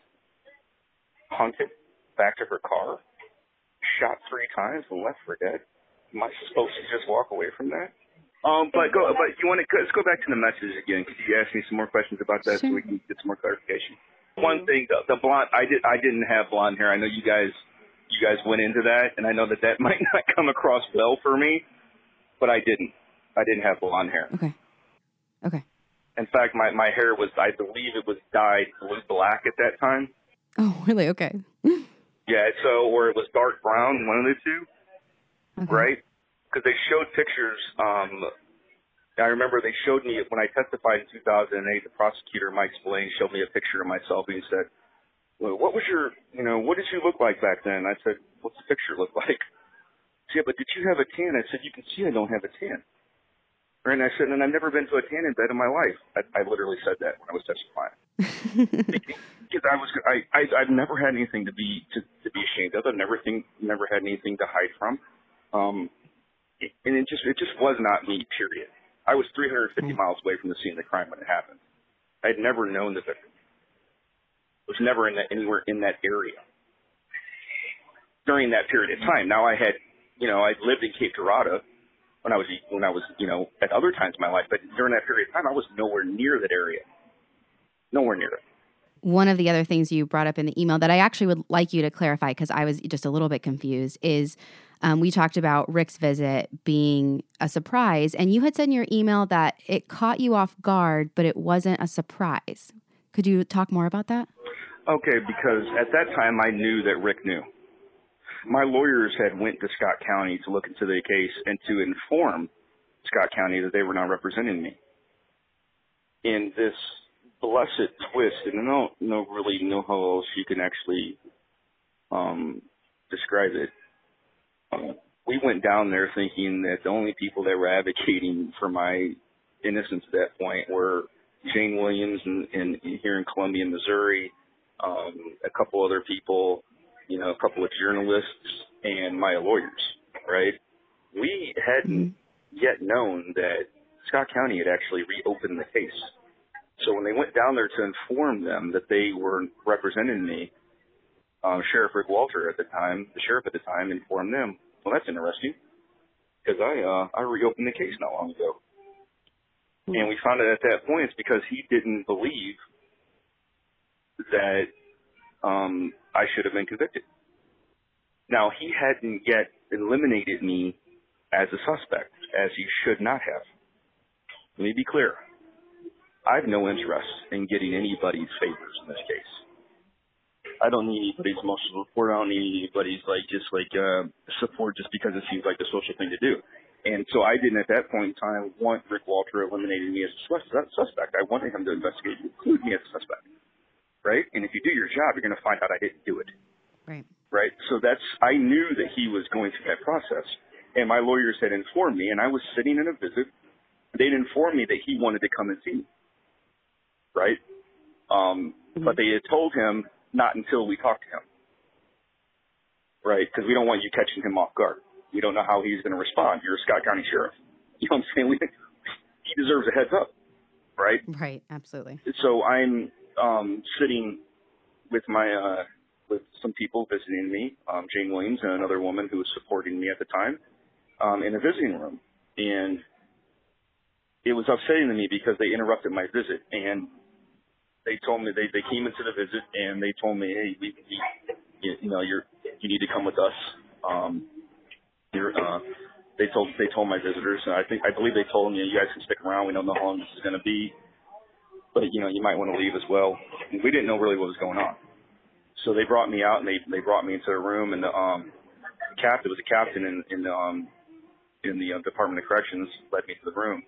hunted back to her car? Shot three times and left for dead. Am I supposed to just walk away from that? Um, but go, but you want to let's go back to the message again. Could you ask me some more questions about that sure. so we can get some more clarification? One thing, the, the blonde, I did, I didn't have blonde hair. I know you guys, you guys went into that, and I know that that might not come across well for me, but I didn't. I didn't have blonde hair. Okay. Okay. In fact, my my hair was, I believe, it was dyed blue black at that time. Oh, really? Okay. Yeah, so or it was dark brown, one of the two, okay. right? Because they showed pictures. Um, I remember they showed me when I testified in 2008. The prosecutor Mike Spillane showed me a picture of myself and he said, well, "What was your, you know, what did you look like back then?" I said, "What's the picture look like?" Yeah, but did you have a tan? I said, "You can see I don't have a tan." And I said, and I've never been to a tanning bed in my life. I, I literally said that when I was testifying. because I was, I, I, I've never had anything to be to, to be ashamed of. I've never think, never had anything to hide from. Um, and it just, it just was not me. Period. I was 350 mm-hmm. miles away from the scene of the crime when it happened. I had never known the victim. Was never in that anywhere in that area during that period of time. Now I had, you know, I lived in Cape Girardeau when I was when I was you know at other times in my life, but during that period of time, I was nowhere near that area, nowhere near it. One of the other things you brought up in the email that I actually would like you to clarify because I was just a little bit confused is um, we talked about Rick's visit being a surprise, and you had said in your email that it caught you off guard, but it wasn't a surprise. Could you talk more about that? Okay, because at that time I knew that Rick knew my lawyers had went to Scott County to look into the case and to inform Scott County that they were not representing me. In this blessed twist, and I don't know really know how else you can actually um, describe it. Um, we went down there thinking that the only people that were advocating for my innocence at that point were Jane Williams and, in here in Columbia, Missouri, um, a couple other people, you know, a couple of journalists and my lawyers, right? We hadn't mm-hmm. yet known that Scott County had actually reopened the case. So when they went down there to inform them that they were representing me, um, Sheriff Rick Walter at the time, the sheriff at the time, informed them, "Well, that's interesting, because I uh, I reopened the case not long ago." Mm-hmm. And we found out at that point it's because he didn't believe that um, I should have been convicted. Now, he hadn't yet eliminated me as a suspect, as he should not have. Let me be clear. I have no interest in getting anybody's favors in this case. I don't need anybody's emotional support. I don't need anybody's like just like uh, support just because it seems like the social thing to do. And so I didn't at that point in time want Rick Walter eliminating me as a suspect. I wanted him to investigate and include me as a suspect right? And if you do your job, you're going to find out I didn't do it. Right. Right. So that's, I knew that he was going through that process. And my lawyers had informed me, and I was sitting in a visit. They'd informed me that he wanted to come and see me. Right. Um, mm-hmm. But they had told him not until we talked to him. Right. Because we don't want you catching him off guard. We don't know how he's going to respond. You're a Scott County sheriff. You know what I'm saying? We, he deserves a heads up, right? Right, absolutely. So I'm um, sitting with my uh, with some people visiting me, um, Jane Williams and another woman who was supporting me at the time, um, in a visiting room, and it was upsetting to me because they interrupted my visit and they told me they they came into the visit and they told me, hey, we, we you know you're you need to come with us. Um, you're uh, they told they told my visitors, and I think I believe they told them, you, you guys can stick around. We don't know how long this is going to be, but you know you might want to leave as well. And we didn't know really what was going on, so they brought me out and they they brought me into a room, and the um, captain was a captain in in the um, in the uh, Department of Corrections led me to the room.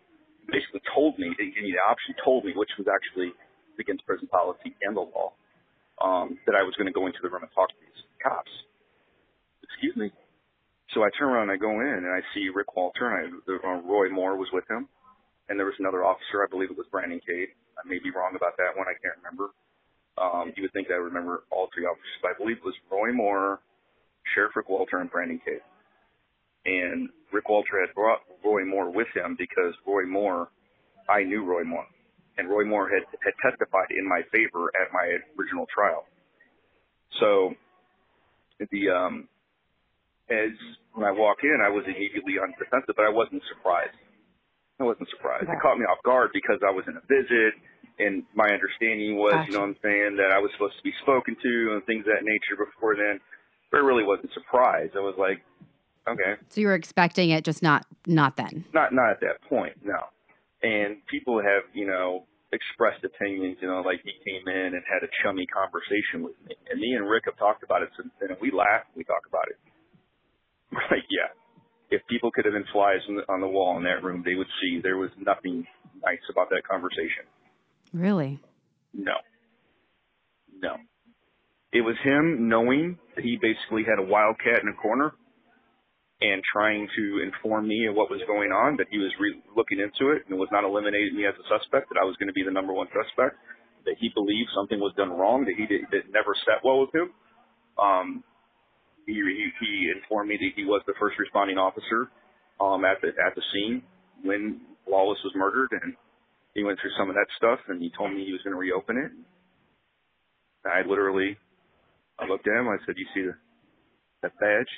Basically told me, they gave me the option, told me, which was actually against prison policy and the law, um, that I was going to go into the room and talk to these cops. Excuse me. So I turn around and I go in and I see Rick Walter and I, uh, Roy Moore was with him, and there was another officer. I believe it was Brandon Cade. I may be wrong about that one. I can't remember. Um, you would think I remember all three officers, but I believe it was Roy Moore, Sheriff Rick Walter, and Brandon Cade. And Rick Walter had brought Roy Moore with him because Roy Moore, I knew Roy Moore, and Roy Moore had had testified in my favor at my original trial. So the um as when I walk in, I was immediately on defensive, but I wasn't surprised. I wasn't surprised. It caught me off guard because I was in a visit, and my understanding was, gotcha. you know what I'm saying, that I was supposed to be spoken to and things of that nature before then. But I really wasn't surprised. I was like, okay. So you were expecting it, just not not then. Not not at that point, no. And people have, you know, expressed opinions, you know, like he came in and had a chummy conversation with me. And me and Rick have talked about it since then, and we laugh, we talk about it. We're Like, yeah, if people could have been flies on the, on the wall in that room, they would see there was nothing nice about that conversation. Really? No. No. It was him knowing that he basically had a wildcat in a corner and trying to inform me of what was going on, that he was re- looking into it and was not eliminating me as a suspect, that I was going to be the number one suspect, that he believed something was done wrong, that he did, that never sat well with him. Um, he, he, he informed me that he was the first responding officer um, at the at the scene when Lawless was murdered, and he went through some of that stuff, and he told me he was going to reopen it. I literally, I looked at him. I said, "You see the that badge?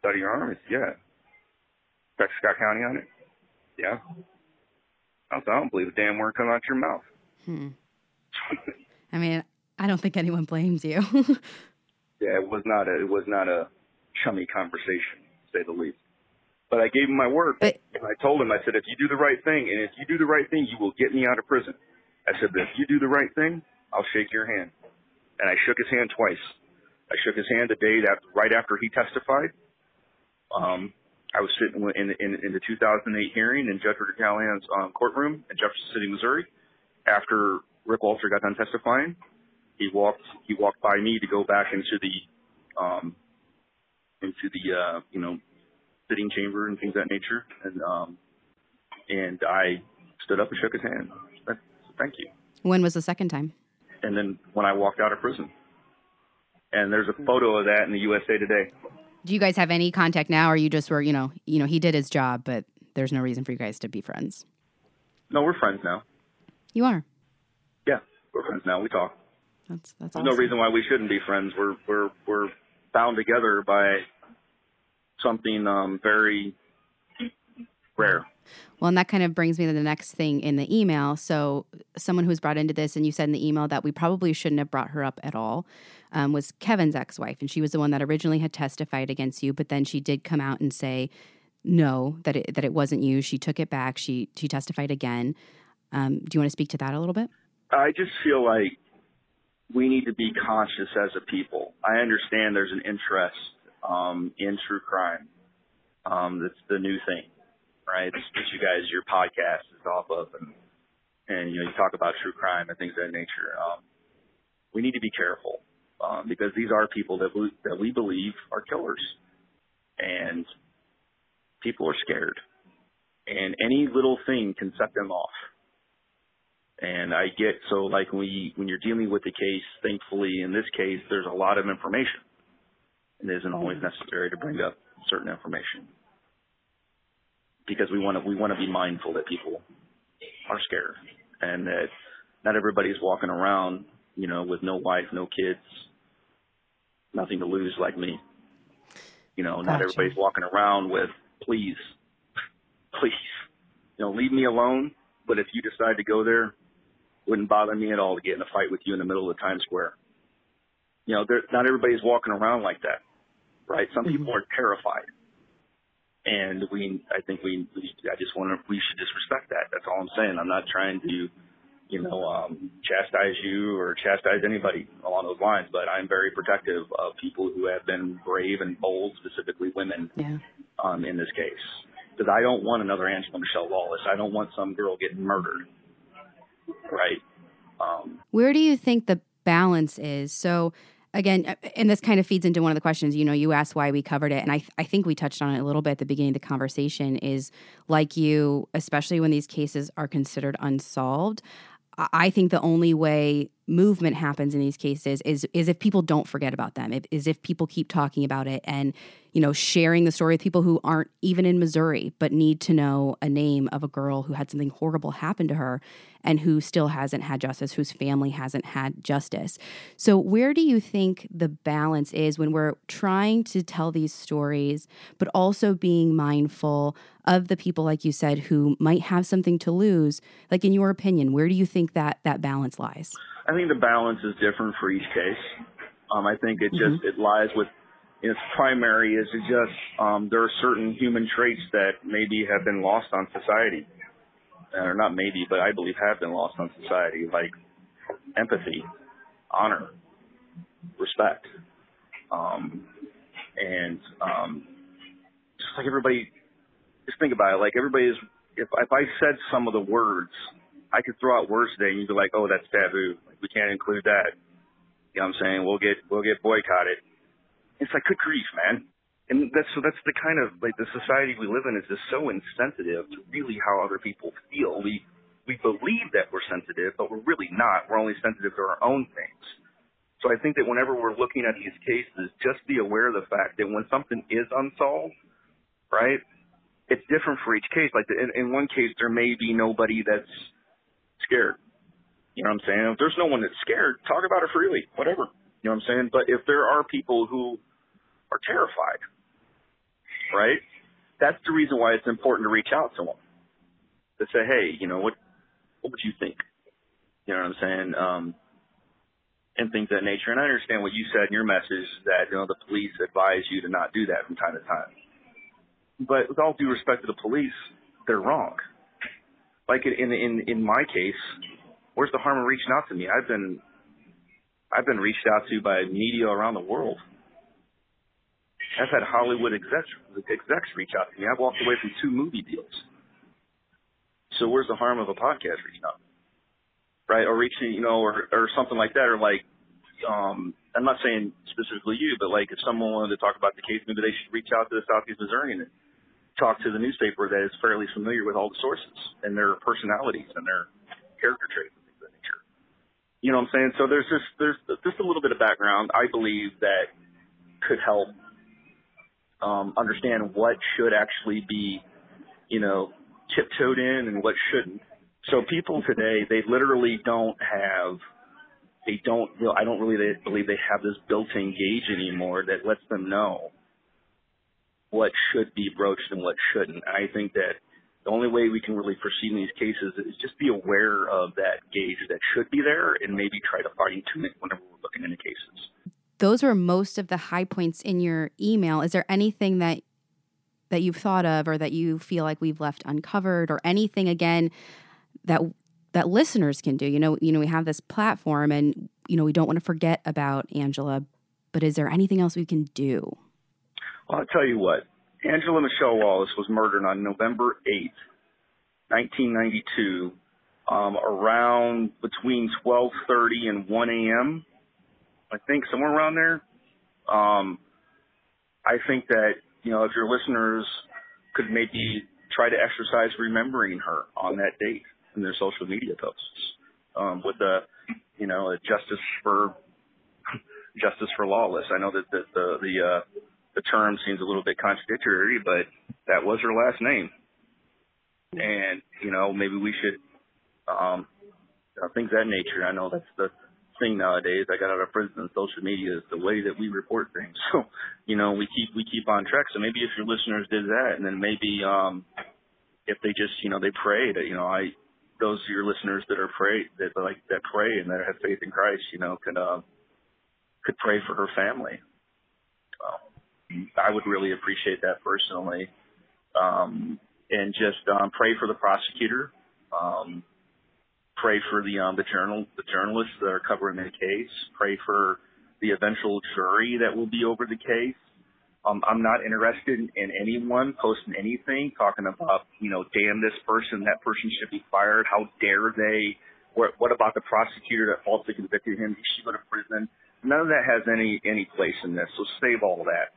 Study your arm?" He "Yeah." Got Scott County on it? Yeah. I "I don't believe a damn word coming out your mouth." Hmm. I mean, I don't think anyone blames you. yeah, it was not a it was not a chummy conversation, to say the least. But I gave him my word. But, and I told him, I said, if you do the right thing, and if you do the right thing, you will get me out of prison. I said, but if you do the right thing, I'll shake your hand. And I shook his hand twice. I shook his hand the day that right after he testified. Um, I was sitting in, in, in the 2008 hearing in Judge Richard Callahan's um, courtroom in Jefferson City, Missouri. After Rick Walter got done testifying, he walked he walked by me to go back into the um into the uh you know sitting chamber and things of that nature and um and I stood up and shook his hand. Thank you. When was the second time? And then when I walked out of prison. And there's a photo of that in the USA Today. Do you guys have any contact now, or you just were, you know, you know, he did his job, but there's no reason for you guys to be friends? No, we're friends now. You are. Yeah, we're friends now. We talk. That's that's There's awesome. no reason why we shouldn't be friends. We're we're we're bound together by something um, very rare. Well, and that kind of brings me to the next thing in the email. So, someone who's brought into this, and you said in the email that we probably shouldn't have brought her up at all, um, was Kevin's ex wife. And she was the one that originally had testified against you, but then she did come out and say, no, that it, that it wasn't you. She took it back. She, she testified again. Um, do you want to speak to that a little bit? I just feel like we need to be conscious as a people. I understand there's an interest um, in true crime. Um, that's the new thing, right? It's what you guys, your podcast is off of, and and you know you talk about true crime and things of that nature. Um, we need to be careful um, because these are people that we, that we believe are killers, and people are scared, and any little thing can set them off. And I get so like when you, when you're dealing with the case, thankfully in this case there's a lot of information. And it isn't always necessary to bring up certain information because we want to we want to be mindful that people are scared and that not everybody's walking around, you know, with no wife, no kids, nothing to lose like me. You know, gotcha. not everybody's walking around with please, please, you know, leave me alone. But if you decide to go there, wouldn't bother me at all to get in a fight with you in the middle of the Times Square. You know, there, not everybody's walking around like that, right? Some mm-hmm. people are terrified and we I think we, we I just want to we should just respect that. That's all I'm saying. I'm not trying to you know um, chastise you or chastise anybody along those lines, but I'm very protective of people who have been brave and bold, specifically women, yeah. um, in this case. Because I don't want another Angela Mischelle Lawless. I don't want some girl getting murdered. Right. Um, Where do you think the balance is? So again, uh, and this kind of feeds into one of the questions, you know, you asked why we covered it. And I, th- I think we touched on it a little bit at the beginning of the conversation is like you, especially when these cases are considered unsolved. I think the only way movement happens in these cases is is if people don't forget about them, is if people keep talking about it and you know sharing the story with people who aren't even in Missouri but need to know a name of a girl who had something horrible happen to her and who still hasn't had justice, whose family hasn't had justice. So, where do you think the balance is when we're trying to tell these stories, but also being mindful of the people, like you said, who might have something to lose? Like, in your opinion, where do you think that that balance lies? I think the balance is different for each case. Um, I think it just mm-hmm. it lies with its primary is it just um, there are certain human traits that maybe have been lost on society or not maybe, but I believe have been lost on society, like empathy, honor, respect, um, and um, just like everybody, just think about it. Like everybody is, if if I said some of the words, I could throw out words today, and you'd be like, "Oh, that's taboo. We can't include that." You know what I'm saying? We'll get we'll get boycotted. It's like, good grief, man and that's so that's the kind of like the society we live in is just so insensitive to really how other people feel. We we believe that we're sensitive, but we're really not. We're only sensitive to our own things. So I think that whenever we're looking at these cases, just be aware of the fact that when something is unsolved, right, it's different for each case. Like in, in one case, there may be nobody that's scared. You know what I'm saying? If there's no one that's scared, talk about it freely, whatever. You know what I'm saying? But if there are people who are terrified, right? That's the reason why it's important to reach out to them to say, hey, you know, what what would you think? You know what I'm saying? Um, and things of that nature. And I understand what you said in your message that you know the police advise you to not do that from time to time. But with all due respect to the police, they're wrong. Like in in in my case, where's the harm in reaching out to me? I've been I've been reached out to by media around the world I've had Hollywood execs, execs reach out to me. I've walked away from two movie deals. So where's the harm of a podcast reaching out? Right? Or reaching, you know, or, or something like that. Or like, um, I'm not saying specifically you, but like if someone wanted to talk about the case, maybe they should reach out to the Southeast Missourian talk to the newspaper that is fairly familiar with all the sources and their personalities and their character traits and things of that nature. You know what I'm saying? So there's just there's just a little bit of background I believe that could help um, understand what should actually be, you know, tiptoed in and what shouldn't. So people today, they literally don't have, they don't, I don't really believe they have this built-in gauge anymore that lets them know what should be broached and what shouldn't. And I think that the only way we can really proceed in these cases is just be aware of that gauge that should be there and maybe try to fine tune it whenever we're looking into cases those were most of the high points in your email. Is there anything that that you've thought of or that you feel like we've left uncovered or anything again that that listeners can do? You know, you know we have this platform and you know we don't want to forget about Angela, but is there anything else we can do? Well, I'll tell you what. Angela Mischelle Lawless was murdered on November 8th, 1992, um, around between 12:30 and 1 a.m. I think somewhere around there. Um, I think that you know if your listeners could maybe try to exercise remembering her on that date in their social media posts um, with a you know a justice for justice for lawless. I know that the the the, uh, the term seems a little bit contradictory, but that was her last name, and you know maybe we should um, things that nature. I know that's the thing nowadays. I got out of prison social media is the way that we report things. So, you know, we keep we keep on track. So maybe if your listeners did that, and then maybe um, if they just you know they prayed, you know, I those of your listeners that are pray that like that pray and that have faith in Christ, you know, could uh, could pray for her family. I would really appreciate that personally, um, and just um, pray for the prosecutor. Um, pray for the um, the journal the journalists that are covering the case. Pray for the eventual jury that will be over the case. Um, I'm not interested in anyone posting anything talking about, you know, damn this person, that person should be fired. How dare they? What, what about the prosecutor that falsely convicted him? He should go to prison. None of that has any any place in this. So save all that.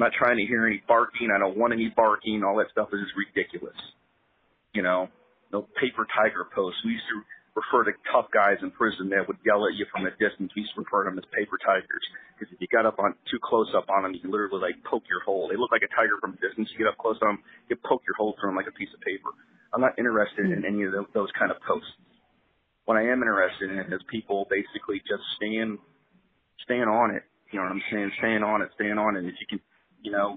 I'm not trying to hear any barking. I don't want any barking. All that stuff is ridiculous. You know, no paper tiger posts. We used to refer to tough guys in prison that would yell at you from a distance. We used to refer to them as paper tigers because if you got up on too close up on them, you literally like poke your hole. They look like a tiger from a distance. You get up close on them, you poke your hole through them like a piece of paper. I'm not interested in any of those kind of posts. What I am interested in is people basically just staying, staying on it. You know what I'm saying? Staying on it, staying on it. If you can, you know,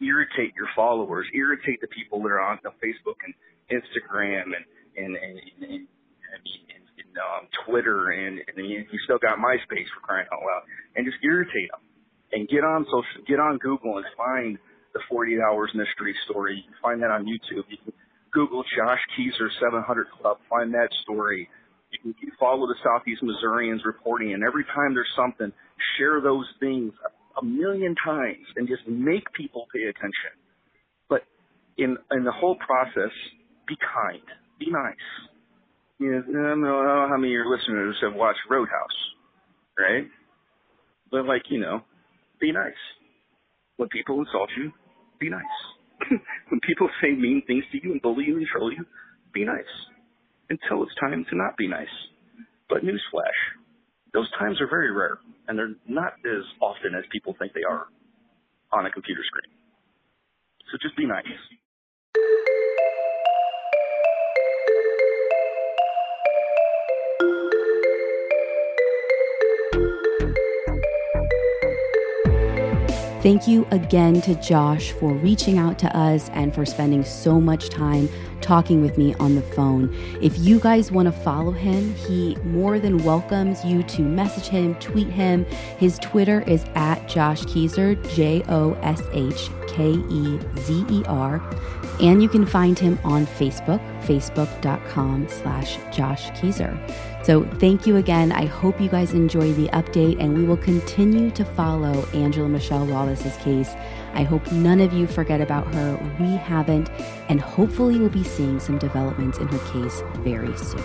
irritate your followers, irritate the people that are on Facebook and Instagram and and, and, and and, and um, Twitter, and, and you, you still got MySpace for crying out loud, and just irritate them, and get on social, get on Google and find the 48 Hours Mystery Story. You can find that on YouTube. You can Google Josh Kezer 700 Club, find that story. You can follow the Southeast Missourian's reporting, and every time there's something, share those things a million times and just make people pay attention. But in in the whole process, be kind, be nice you know, I don't know how many of your listeners have watched Roadhouse, right? But like, you know, be nice. When people insult you, be nice. when people say mean things to you and bully you and troll you, be nice. Until it's time to not be nice. But newsflash, those times are very rare, and they're not as often as people think they are on a computer screen. So just be nice. Thank you again to Josh for reaching out to us and for spending so much time talking with me on the phone. If you guys want to follow him, he more than welcomes you to message him, tweet him. His Twitter is at Josh Kezer, J O S H K E Z E R. And you can find him on Facebook, facebook.com slash Josh Kezer. So thank you again. I hope you guys enjoy the update, and we will continue to follow Angela Mischelle Lawless's case. I hope none of you forget about her. We haven't, and hopefully, we'll be seeing some developments in her case very soon.